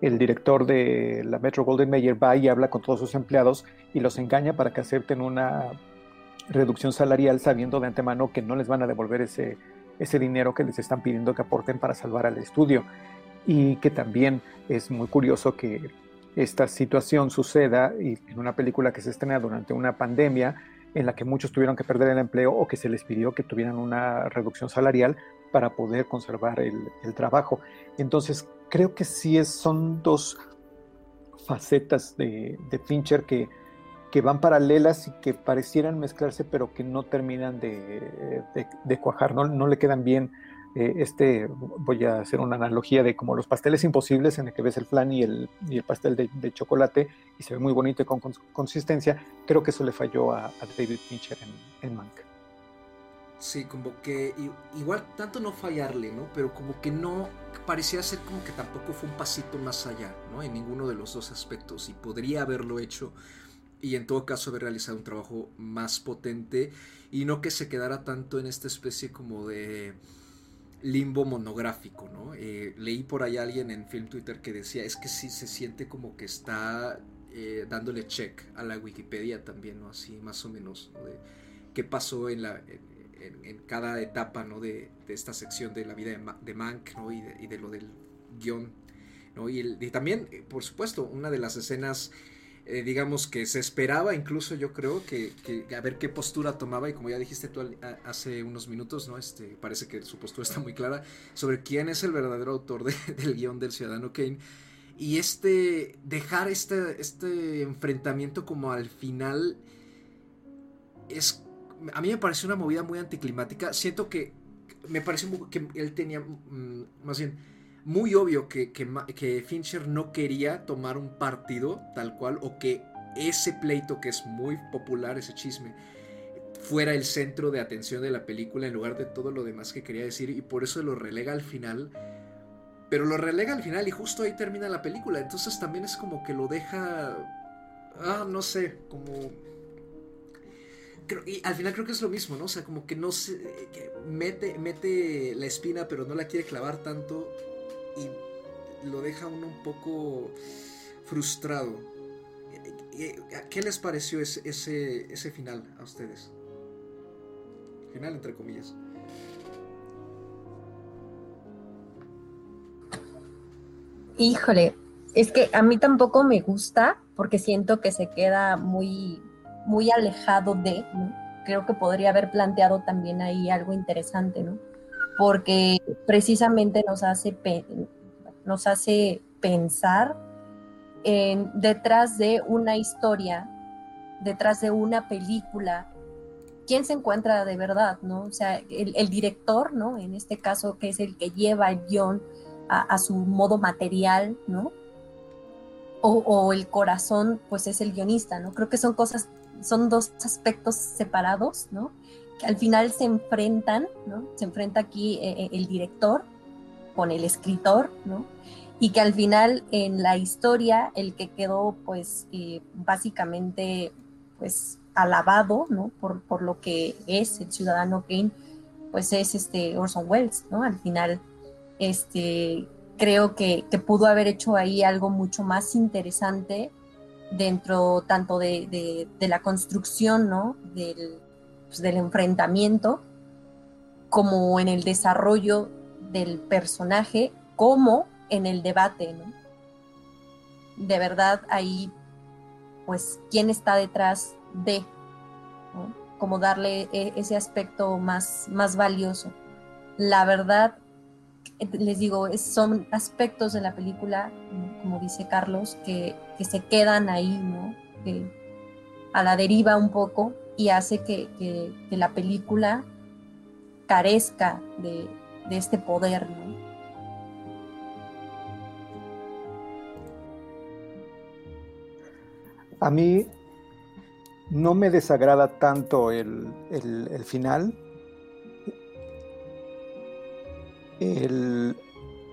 el director de la Metro Golden Mayer va y habla con todos sus empleados y los engaña para que acepten una reducción salarial sabiendo de antemano que no les van a devolver ese, ese dinero que les están pidiendo que aporten para salvar al estudio. Y que también es muy curioso que esta situación suceda en una película que se estrena durante una pandemia en la que muchos tuvieron que perder el empleo o que se les pidió que tuvieran una reducción salarial para poder conservar el, trabajo. Entonces, creo que sí son dos facetas de, Fincher que, van paralelas y que parecieran mezclarse, pero que no terminan de, de cuajar, no, le quedan bien eh, este, voy a hacer una analogía de como los pasteles imposibles en el que ves el flan y el, pastel de, chocolate y se ve muy bonito y con, consistencia, creo que eso le falló a, David Fincher en, en. Sí, como que igual tanto no fallarle, ¿no? Pero como que no, parecía ser como que tampoco fue un pasito más allá, ¿no? En ninguno de los dos aspectos y podría haberlo hecho y en todo caso haber realizado un trabajo más potente y no que se quedara tanto en esta especie como de limbo monográfico, ¿no? Eh, leí por ahí a alguien en Film Twitter que decía, es que sí se siente como que está eh, dándole check a la Wikipedia también, ¿no? Así más o menos, De qué pasó en, la, cada etapa, ¿no? De, esta sección de la vida de, de Mank, ¿no? Y de, lo del guion, ¿no? Y, y también, eh, por supuesto, una de las escenas eh, digamos que se esperaba incluso yo creo que, a ver qué postura tomaba y como ya dijiste tú hace unos minutos, ¿no? Este, parece que su postura está muy clara sobre quién es el verdadero autor (laughs) del guion del Ciudadano Kane y este, dejar este, este enfrentamiento como al final es, a mí me pareció una movida muy anticlimática. Siento que me pareció que él tenía, mm, más bien, muy obvio que, que, Fincher no quería tomar un partido tal cual o que ese pleito que es muy popular, ese chisme, fuera el centro de atención de la película en lugar de todo lo demás que quería decir y por eso lo relega al final pero lo relega al final y justo ahí termina la película. Entonces también es como que lo deja. Ah, no sé, como. Y al final creo que es lo mismo, ¿no? O sea, como que no se. Mete, mete la espina, pero no la quiere clavar tanto. Y lo deja uno un poco frustrado. ¿Qué les pareció ese, ese, ese final a ustedes? Final, entre comillas. Híjole, es que a mí tampoco me gusta porque siento que se queda muy, muy alejado de, Creo que podría haber planteado también ahí algo interesante, ¿no? Porque precisamente nos hace, nos hace pensar en, detrás de una historia, detrás de una película, quién se encuentra de verdad, ¿no? O sea, el, director, ¿no? En este caso, que es el que lleva el guion, a, su modo material, ¿no? O, el corazón, pues es el guionista, ¿no? Creo que son cosas, son dos aspectos separados, ¿no? Que al final se enfrentan, ¿no? Se enfrenta aquí eh, eh, el director con el escritor, ¿no? Y que al final en la historia el que quedó, pues, eh, básicamente, pues, alabado, ¿no? Por, por lo que es el ciudadano Kane, pues es este Orson Welles, ¿no? Al final este, creo que, pudo haber hecho ahí algo mucho más interesante dentro tanto de, la construcción, ¿no? Pues, del, enfrentamiento, como en el desarrollo del personaje, como en el debate, ¿no? De verdad, ahí, pues, ¿quién está detrás de? Como darle e, ese aspecto más, más valioso. La verdad, les digo, son aspectos de la película, como dice Carlos, que, se quedan ahí, ¿no? a la deriva un poco y hace que, la película carezca de, este poder, A mí no me desagrada tanto el final,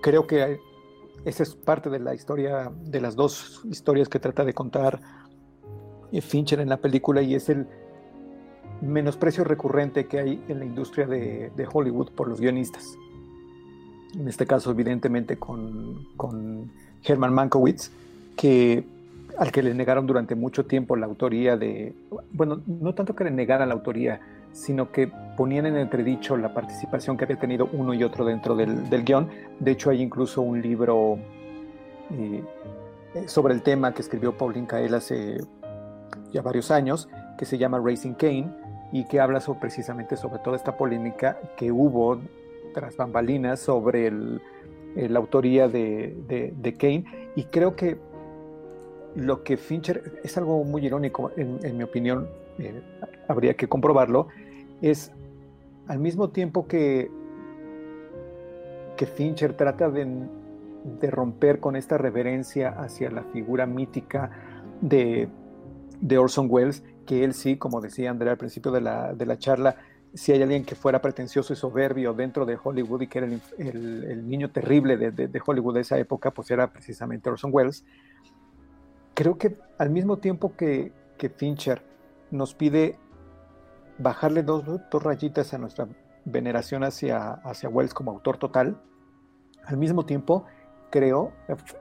creo que esa es parte de la historia, de las dos historias que trata de contar eh, Fincher en la película y es el menosprecio recurrente que hay en la industria de, Hollywood por los guionistas. En este caso, evidentemente, con, con Herman Mankiewicz, que al que le negaron durante mucho tiempo la autoría de, bueno, no tanto que le negaran la autoría, sino que ponían en entredicho la participación que había tenido uno y otro dentro del, del guion. De hecho, hay incluso un libro eh, sobre el tema que escribió Pauline Kael hace ya varios años, que se llama Racing Kane, y que habla sobre, precisamente sobre toda esta polémica que hubo tras bambalinas sobre la autoría de, de, Kane. Y creo que lo que Fincher es algo muy irónico, en, mi opinión, eh, habría que comprobarlo, es al mismo tiempo que, que Fincher trata de, romper con esta reverencia hacia la figura mítica de, Orson Welles, que él sí, como decía Andrea al principio de la, charla, si hay alguien que fuera pretencioso y soberbio dentro de Hollywood y que era el, niño terrible de, de, Hollywood de esa época, pues era precisamente Orson Welles. Creo que al mismo tiempo que, que Fincher nos pide bajarle dos, rayitas a nuestra veneración hacia, hacia Wells como autor total. Al mismo tiempo, creo,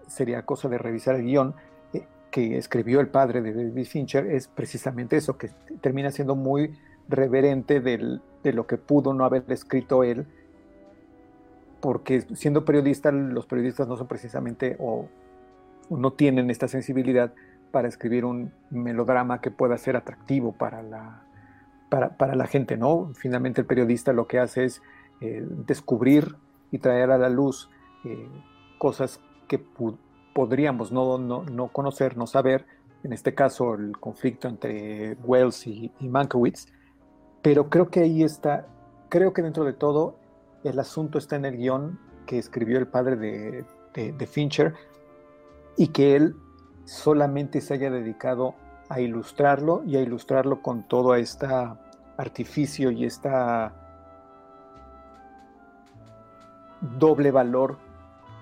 sería cosa de revisar el guion eh, que escribió el padre de David Fincher, es precisamente eso, que termina siendo muy reverente de lo que pudo no haber escrito él, porque siendo periodista, los periodistas no son precisamente o no tienen esta sensibilidad para escribir un melodrama que pueda ser atractivo para la, para, la gente, ¿no? Finalmente el periodista lo que hace es eh, descubrir y traer a la luz eh, cosas que, podríamos no, no, no, conocer, no saber, en este caso el conflicto entre Wells y, y Mankiewicz, pero creo que ahí está, creo que dentro de todo el asunto está en el guion que escribió el padre de, de, Fincher y que él solamente se haya dedicado a ilustrarlo y a ilustrarlo con todo este artificio y esta doble valor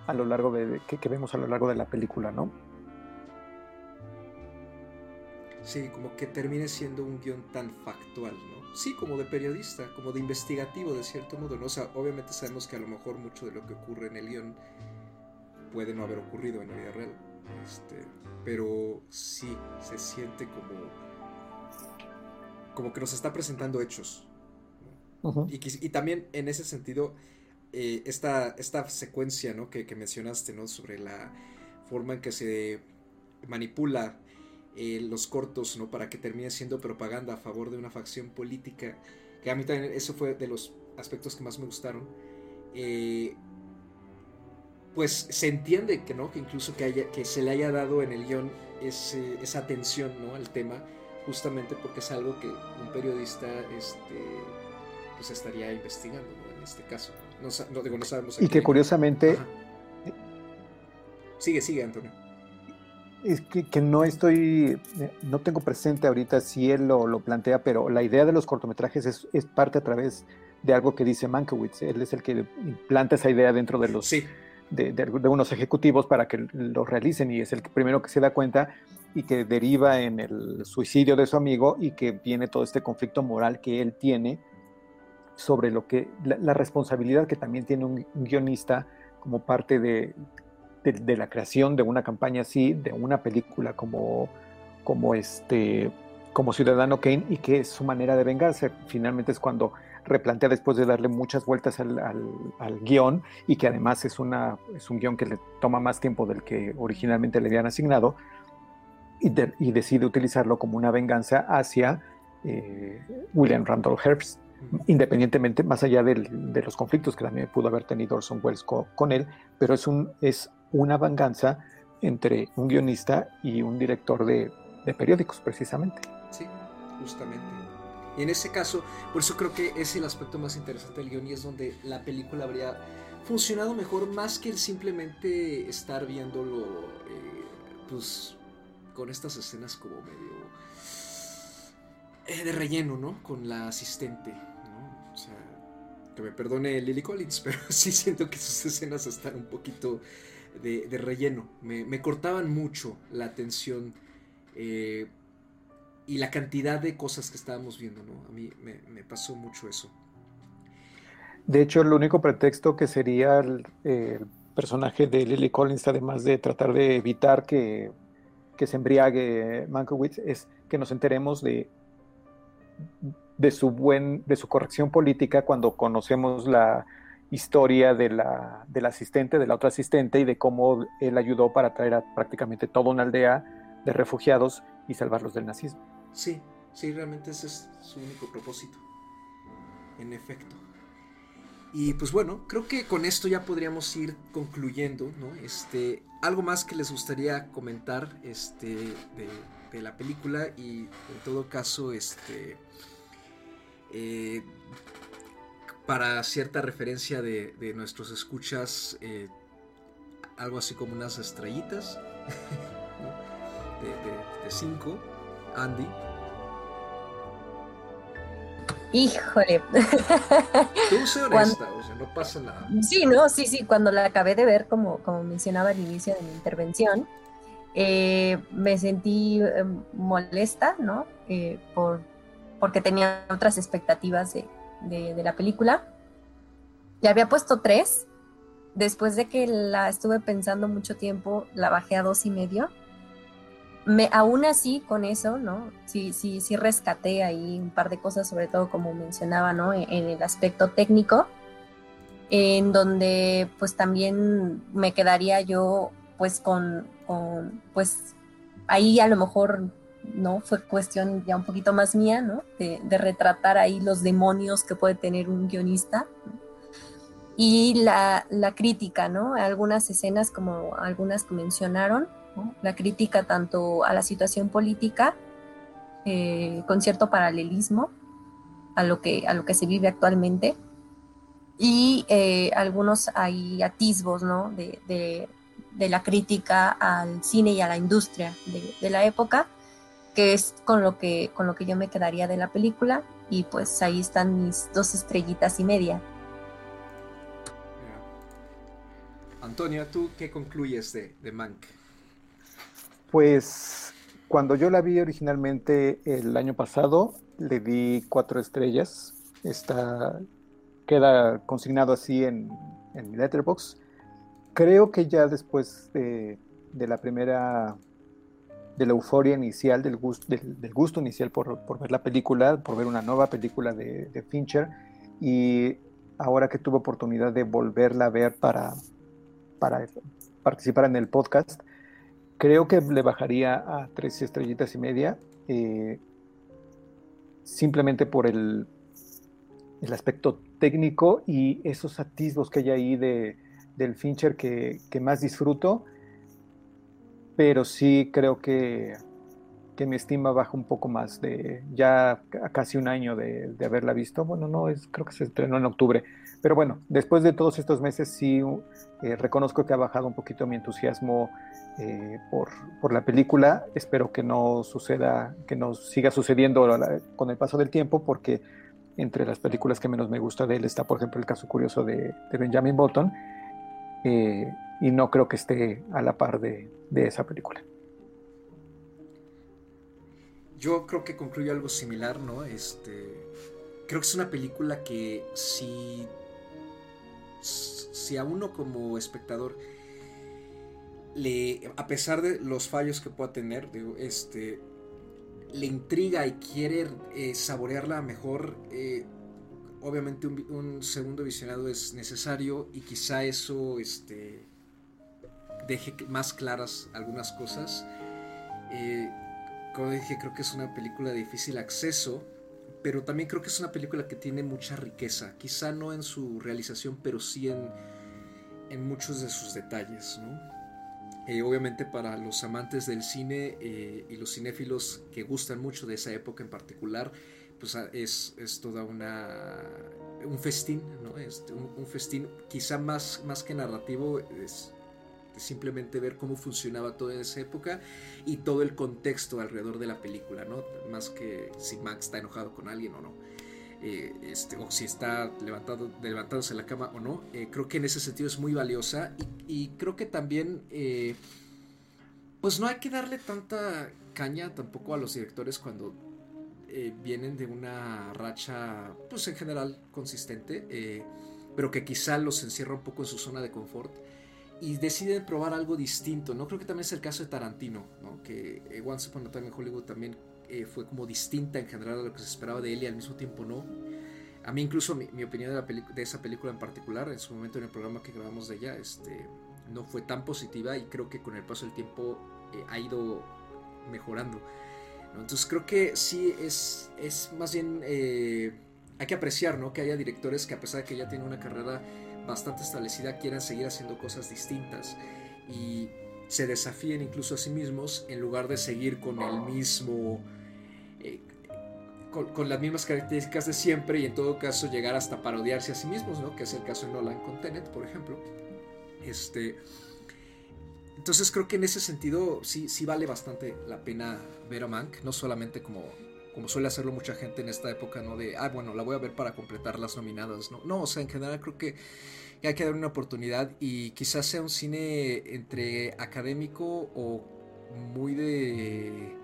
a lo largo de que, vemos a lo largo de la película, ¿no? Sí, como que termine siendo un guion tan factual, ¿no? Sí, como de periodista, como de investigativo, de cierto modo, obviamente sabemos que a lo mejor mucho de lo que ocurre en el guion puede no haber ocurrido en la vida real. Este, pero sí, se siente como, como que nos está presentando hechos. y, también en ese sentido, eh, esta, esta, secuencia ¿no? que, mencionaste ¿no? sobre la forma en que se manipula eh, los cortos ¿no? para que termine siendo propaganda a favor de una facción política, que a mí también eso fue de los aspectos que más me gustaron. Eh, pues se entiende que no, que incluso que, haya, que se le haya dado en el guion esa atención ¿no? al tema, justamente porque es algo que un periodista este, pues estaría investigando en este caso. No, digo, no sabemos. Y que curiosamente... Sigue, sigue, Antonio. Es que, no estoy, no tengo presente ahorita si él lo, lo plantea, pero la idea de los cortometrajes es, es, parte a través de algo que dice Mankiewicz. Él es el que implanta esa idea dentro de los, sí de, unos ejecutivos para que lo realicen y es el primero que se da cuenta y que deriva en el suicidio de su amigo y que viene todo este conflicto moral que él tiene sobre lo que la, responsabilidad que también tiene un, guionista como parte de, de, la creación de una campaña así, de una película como, como este como Ciudadano Kane y que es su manera de vengarse. Finalmente es cuando replantea después de darle muchas vueltas al, al, guion y que además es, una, es un guion que le toma más tiempo del que originalmente le habían asignado y, y decide utilizarlo como una venganza hacia eh, William Randolph Hearst, independientemente, más allá del, de los conflictos que también pudo haber tenido Orson Welles con, él, pero es, un, es una venganza entre un guionista y un director de, de periódicos, precisamente. Sí, justamente. Y en ese caso, por eso creo que es el aspecto más interesante del guion y es donde la película habría funcionado mejor más que el simplemente estar viéndolo eh, pues con estas escenas como medio eh, de relleno, ¿no? Con la asistente, ¿no? O sea, que me perdone Lily Collins, (laughs) pero sí siento que sus escenas están un poquito de, relleno. Me, me, cortaban mucho la atención. Eh, y la cantidad de cosas que estábamos viendo, ¿no? A mí me, pasó mucho eso. De hecho, el único pretexto que sería el, personaje de Lily Collins, además de tratar de evitar que, se embriague Mankiewicz, es que nos enteremos de, de, su buen, de su corrección política cuando conocemos la historia de la, del asistente, de la otra asistente, y de cómo él ayudó para traer a prácticamente toda una aldea de refugiados y salvarlos del nazismo. Sí, sí, realmente ese es su único propósito. En efecto. Y pues bueno, creo que con esto ya podríamos ir concluyendo, ¿no? Este, algo más que les gustaría comentar este, de, la película y en todo caso, este, eh, para cierta referencia de, nuestros escuchas, eh, algo así como unas estrellitas (laughs) de cinco Andy. Híjole. (laughs) Tú sé honesta, o sea, no pasa nada. Sí, no, sí, sí, cuando la acabé de ver, como, como mencionaba al inicio de mi intervención, eh, me sentí em, molesta, ¿no? Eh, por, porque tenía otras expectativas de, de, de la película. Le había puesto tres. Después de que la estuve pensando mucho tiempo, la bajé a dos y medio me, aún así con eso, ¿no? Sí, sí, sí rescaté ahí un par de cosas, sobre todo como mencionaba, ¿no? En, el aspecto técnico, en donde pues también me quedaría yo pues con, pues ahí a lo mejor, ¿no? Fue cuestión ya un poquito más mía, ¿no? De, retratar ahí los demonios que puede tener un guionista. y la, la, crítica, ¿no? Algunas escenas como algunas que mencionaron, la crítica tanto a la situación política, eh, con cierto paralelismo a lo que, a lo que se vive actualmente, y eh, algunos hay atisbos, ¿no? De, de, la crítica al cine y a la industria de, de, la época, que es con lo que, con lo que yo me quedaría de la película, y pues ahí están mis dos estrellitas y media. Antonia, ¿tú qué concluyes de, de Mank? Pues cuando yo la vi originalmente el año pasado, le di cuatro estrellas. Está, queda consignado así en, en mi letterbox. Creo que ya después de, la primera, de la euforia inicial, del gusto, del gusto inicial por, por, ver la película, por ver una nueva película de, de Fincher, y ahora que tuve oportunidad de volverla a ver para, para participar en el podcast, creo que le bajaría a tres estrellitas y media, eh, simplemente por el, el, aspecto técnico y esos atisbos que hay ahí de, del Fincher que, que, más disfruto, pero sí creo que, que, mi estima baja un poco más de ya casi un año de, de haberla visto. Bueno, no, es, creo que se estrenó en octubre, pero bueno, después de todos estos meses sí eh, reconozco que ha bajado un poquito mi entusiasmo eh, por, por, la película. Espero que no suceda, que no siga sucediendo con el paso del tiempo, porque entre las películas que menos me gusta de él está, por ejemplo, el caso curioso de, de Benjamin Button, eh, y no creo que esté a la par de, de, esa película. Yo creo que concluye algo similar, ¿no? Este, creo que es una película que si, si a uno como espectador le, a pesar de los fallos que pueda tener, digo, este, le intriga y quiere eh, saborearla mejor, eh, obviamente un, un, segundo visionado es necesario y quizá eso este, deje más claras algunas cosas. Eh, como dije, creo que es una película de difícil acceso, pero también creo que es una película que tiene mucha riqueza, quizá no en su realización, pero sí en, en muchos de sus detalles, ¿no? Eh, obviamente para los amantes del cine eh, y los cinéfilos que gustan mucho de esa época en particular, pues ah, es, es toda una un festín, ¿no? Este, un, un, festín quizá más, más que narrativo, es, simplemente ver cómo funcionaba toda esa época y todo el contexto alrededor de la película, ¿no? Más que si Max está enojado con alguien o no. Eh, este, o si está levantado, levantándose de la cama o no. Eh, creo que en ese sentido es muy valiosa y, creo que también, eh, pues no hay que darle tanta caña tampoco a los directores cuando vienen de una racha, pues en general consistente, pero que quizá los encierra un poco en su zona de confort y deciden probar algo distinto, ¿no? Creo que también es el caso de Tarantino, ¿no? Que Once Upon a Time in Hollywood también eh, fue como distinta en general a lo que se esperaba de él y al mismo tiempo no. A mí incluso mi, mi opinión de, la de, esa película en particular, en su momento en el programa que grabamos de ella, este, no fue tan positiva y creo que con el paso del tiempo eh, ha ido mejorando. ¿no? Entonces creo que sí es, es más bien, eh, hay que apreciar ¿no? que haya directores que a pesar de que ya tienen una carrera bastante establecida, quieran seguir haciendo cosas distintas. Y se desafíen incluso a sí mismos en lugar de seguir con el mismo eh, con, las mismas características de siempre y en todo caso llegar hasta parodiarse a sí mismos, ¿no? Que es el caso de Nolan con Tenet, por ejemplo. Este, entonces creo que en ese sentido sí, sí vale bastante la pena ver a Mank, no solamente como, como suele hacerlo mucha gente en esta época, ¿no? De, ah, bueno, la voy a ver para completar las nominadas, ¿no? No, o sea, en general creo que hay que dar una oportunidad y quizás sea un cine entre académico o muy de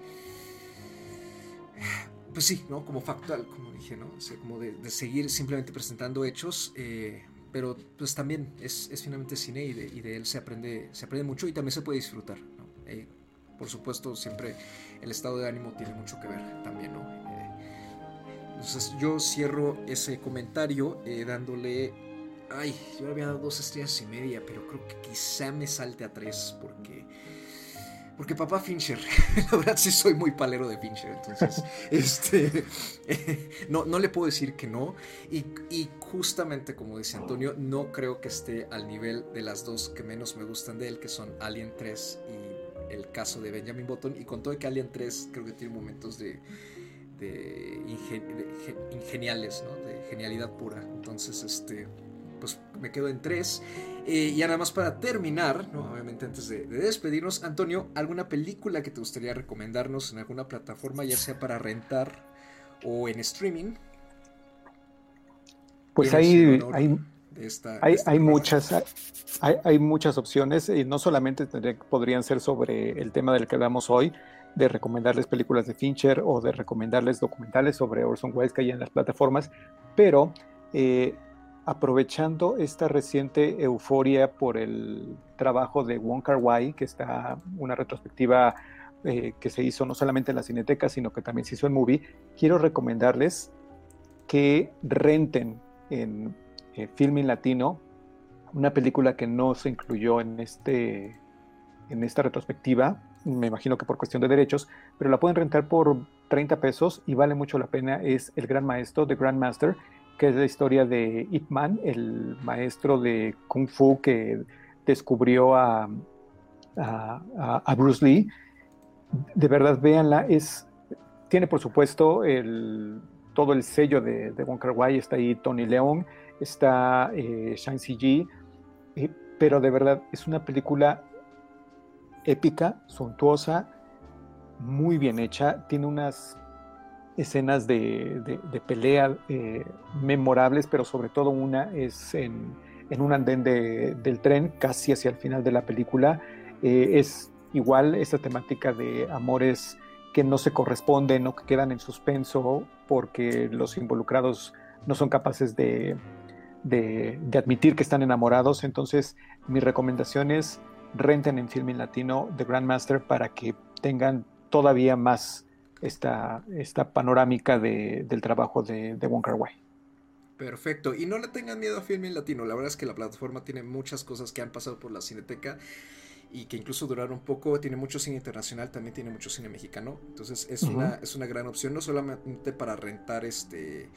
pues sí, ¿no? Como factual, como dije, ¿no? O sea, como de, seguir simplemente presentando hechos, eh, pero pues también es, es finalmente cine y de, y de, él se aprende, se aprende mucho y también se puede disfrutar, ¿no? Eh, por supuesto, siempre el estado de ánimo tiene mucho que ver también, ¿no? Eh, entonces yo cierro ese comentario dándole, ay, yo le había dado dos estrellas y media, pero creo que quizá me salte a tres porque porque papá Fincher, (laughs) la verdad sí soy muy palero de Fincher, entonces, (laughs) este, (laughs) no, no le puedo decir que no. Y, y, justamente como dice Antonio, no creo que esté al nivel de las dos que menos me gustan de él, que son Alien 3 y el caso de Benjamin Button. Y con todo que Alien 3 creo que tiene momentos de, de, ingeniales, ¿no? de genialidad pura. Entonces, este, pues me quedo en 3. Eh, y nada más para terminar, obviamente antes de, despedirnos, Antonio, ¿alguna película que te gustaría recomendarnos en alguna plataforma, ya sea para rentar o en streaming? Pues hay, hay, hay, hay muchas, hay, hay, muchas opciones y no solamente podrían ser sobre el tema del que hablamos hoy, de recomendarles películas de Fincher o de recomendarles documentales sobre Orson Welles que hay en las plataformas, pero eh, aprovechando esta reciente euforia por el trabajo de Wong Kar Wai, que está una retrospectiva eh, que se hizo no solamente en la Cineteca, sino que también se hizo en Movie, quiero recomendarles que renten en eh, Filming Latino una película que no se incluyó en, este, en esta retrospectiva, me imagino que por cuestión de derechos, pero la pueden rentar por 30 pesos y vale mucho la pena, es El Gran Maestro, The Grandmaster, que es la historia de Ip Man, el maestro de Kung Fu que descubrió a, a, Bruce Lee. De verdad, véanla, es, tiene por supuesto el, todo el sello de, de Wong Kar está ahí Tony Leung, está eh, Shang Ji, eh, pero de verdad es una película épica, suntuosa, muy bien hecha, tiene unas escenas de, pelea eh, memorables, pero sobre todo una es en, un andén del tren, casi hacia el final de la película. Eh, es igual esta temática de amores que no se corresponden o que quedan en suspenso porque los involucrados no son capaces de, admitir que están enamorados. Entonces, mi recomendación es renten en Filming Latino The Grandmaster para que tengan todavía más esta, esta panorámica del trabajo de, de Wong Kar Wai. Perfecto. Y no le tengan miedo a Filming Latino. La verdad es que la plataforma tiene muchas cosas que han pasado por la Cineteca y que incluso duraron un poco. Tiene mucho cine internacional, también tiene mucho cine mexicano. Entonces es, una, es una gran opción, no solamente para rentar este.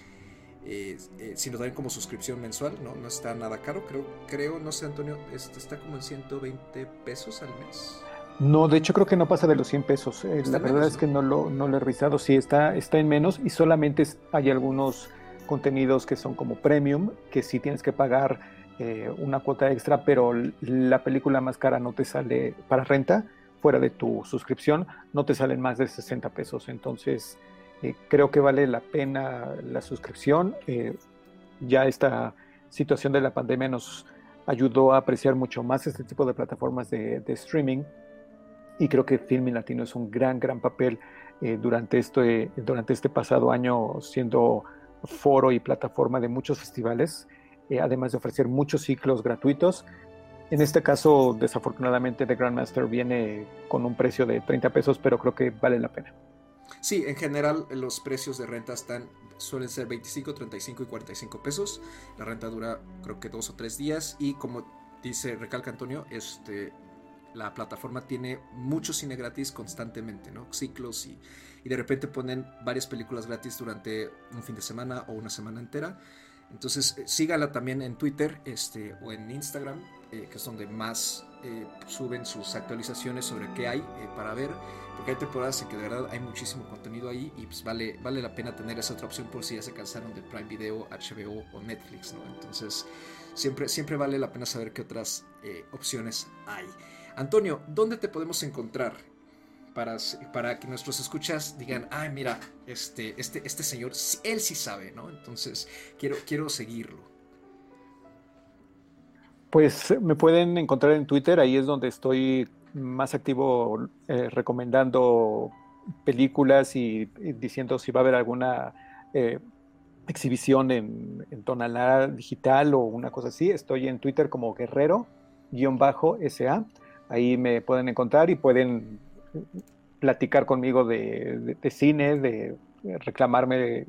Eh, eh, sino también como suscripción mensual, ¿no? No está nada caro, creo, creo, no sé Antonio, este, está como en 120 pesos al mes. No, de hecho creo que no pasa de los 100 pesos. Eh, la verdad es que no lo, no lo he revisado. Sí, está, está en menos y solamente hay algunos contenidos que son como premium, que sí tienes que pagar eh, una cuota extra, pero la película más cara no te sale para renta, fuera de tu suscripción, no te salen más de 60 pesos. Entonces, eh, creo que vale la pena la suscripción. ya esta situación de la pandemia nos ayudó a apreciar mucho más este tipo de plataformas de, de streaming y creo que Filming Latino es un gran, gran papel eh, durante, este, durante este pasado año siendo foro y plataforma de muchos festivales, eh, además de ofrecer muchos ciclos gratuitos. En este caso, desafortunadamente, The Grandmaster viene con un precio de 30 pesos, pero creo que vale la pena. Sí, en general los precios de renta están suelen ser 25, 35 y 45 pesos. La renta dura creo que dos o tres días y como dice recalca Antonio, este la plataforma tiene mucho cine gratis constantemente, ¿no? Ciclos y, de repente ponen varias películas gratis durante un fin de semana o una semana entera. Entonces eh, sígala también en Twitter este, o en Instagram, eh, que es donde más eh, suben sus actualizaciones sobre qué hay para ver, porque hay temporadas en que de verdad hay muchísimo contenido ahí y pues vale, vale la pena tener esa otra opción por si ya se cansaron de Prime Video, HBO o Netflix, ¿no? Entonces siempre, siempre vale la pena saber qué otras opciones hay. Antonio, ¿dónde te podemos encontrar? Para, para que nuestros escuchas digan, ay, mira, este, este, este señor, él sí sabe, ¿no? Entonces, quiero, quiero seguirlo. Pues me pueden encontrar en Twitter, ahí es donde estoy más activo eh, recomendando películas y, diciendo si va a haber alguna eh, exhibición en, en digital o una cosa así. Estoy en Twitter como guerrero-sa Ahí me pueden encontrar y pueden platicar conmigo de, cine, de reclamarme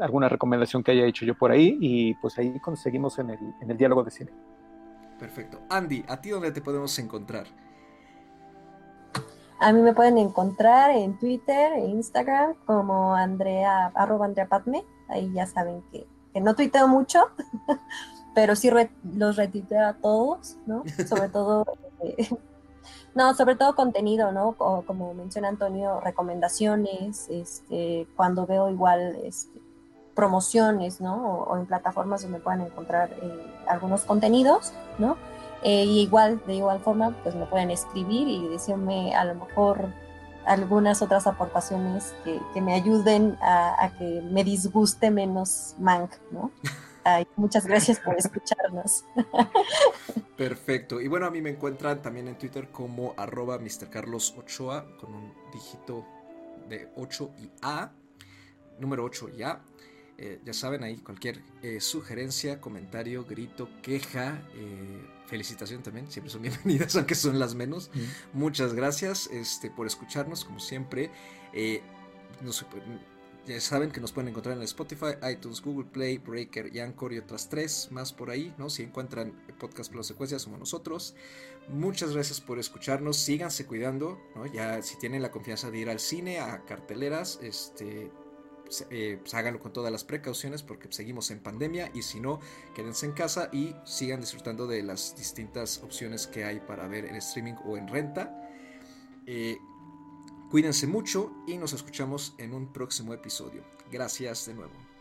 alguna recomendación que haya hecho yo por ahí y pues ahí conseguimos en el, en el diálogo de cine. Perfecto. Andy, ¿a ti dónde te podemos encontrar? A mí me pueden encontrar en Twitter e Instagram como Andrea, arroba Andrea Patme. Ahí ya saben que, no tuiteo mucho, (laughs) pero sí los retuiteo a todos, ¿no? (laughs) Sobre todo, eh, no, sobre todo contenido, ¿no? como menciona Antonio, recomendaciones, este, cuando veo igual este, promociones, ¿no? O, en plataformas donde puedan encontrar eh, algunos contenidos, ¿no? Eh, y igual, de igual forma, pues me pueden escribir y decirme a lo mejor algunas otras aportaciones que, me ayuden a, que me disguste menos Mank, ¿no? (laughs) muchas gracias por escucharnos. (laughs) Perfecto. Y bueno, a mí me encuentran también en Twitter como arroba Mr. Carlos Ochoa con un dígito de 8 y A, número 8 y A. Eh, ya saben, ahí cualquier eh, sugerencia, comentario, grito, queja, eh, felicitación también, siempre son (laughs) bienvenidas, aunque son las menos. Muchas gracias este, por escucharnos, como siempre. Ya saben que nos pueden encontrar en Spotify, iTunes, Google Play, Breaker y Anchor y otras tres más por ahí, ¿no? Si encuentran podcast por secuencias, somos nosotros. Muchas gracias por escucharnos, síganse cuidando. Ya si tienen la confianza de ir al cine, a carteleras, este, eh, pues, háganlo con todas las precauciones porque seguimos en pandemia y si no, quédense en casa y sigan disfrutando de las distintas opciones que hay para ver en streaming o en renta. Eh, cuídense mucho y nos escuchamos en un próximo episodio. Gracias de nuevo.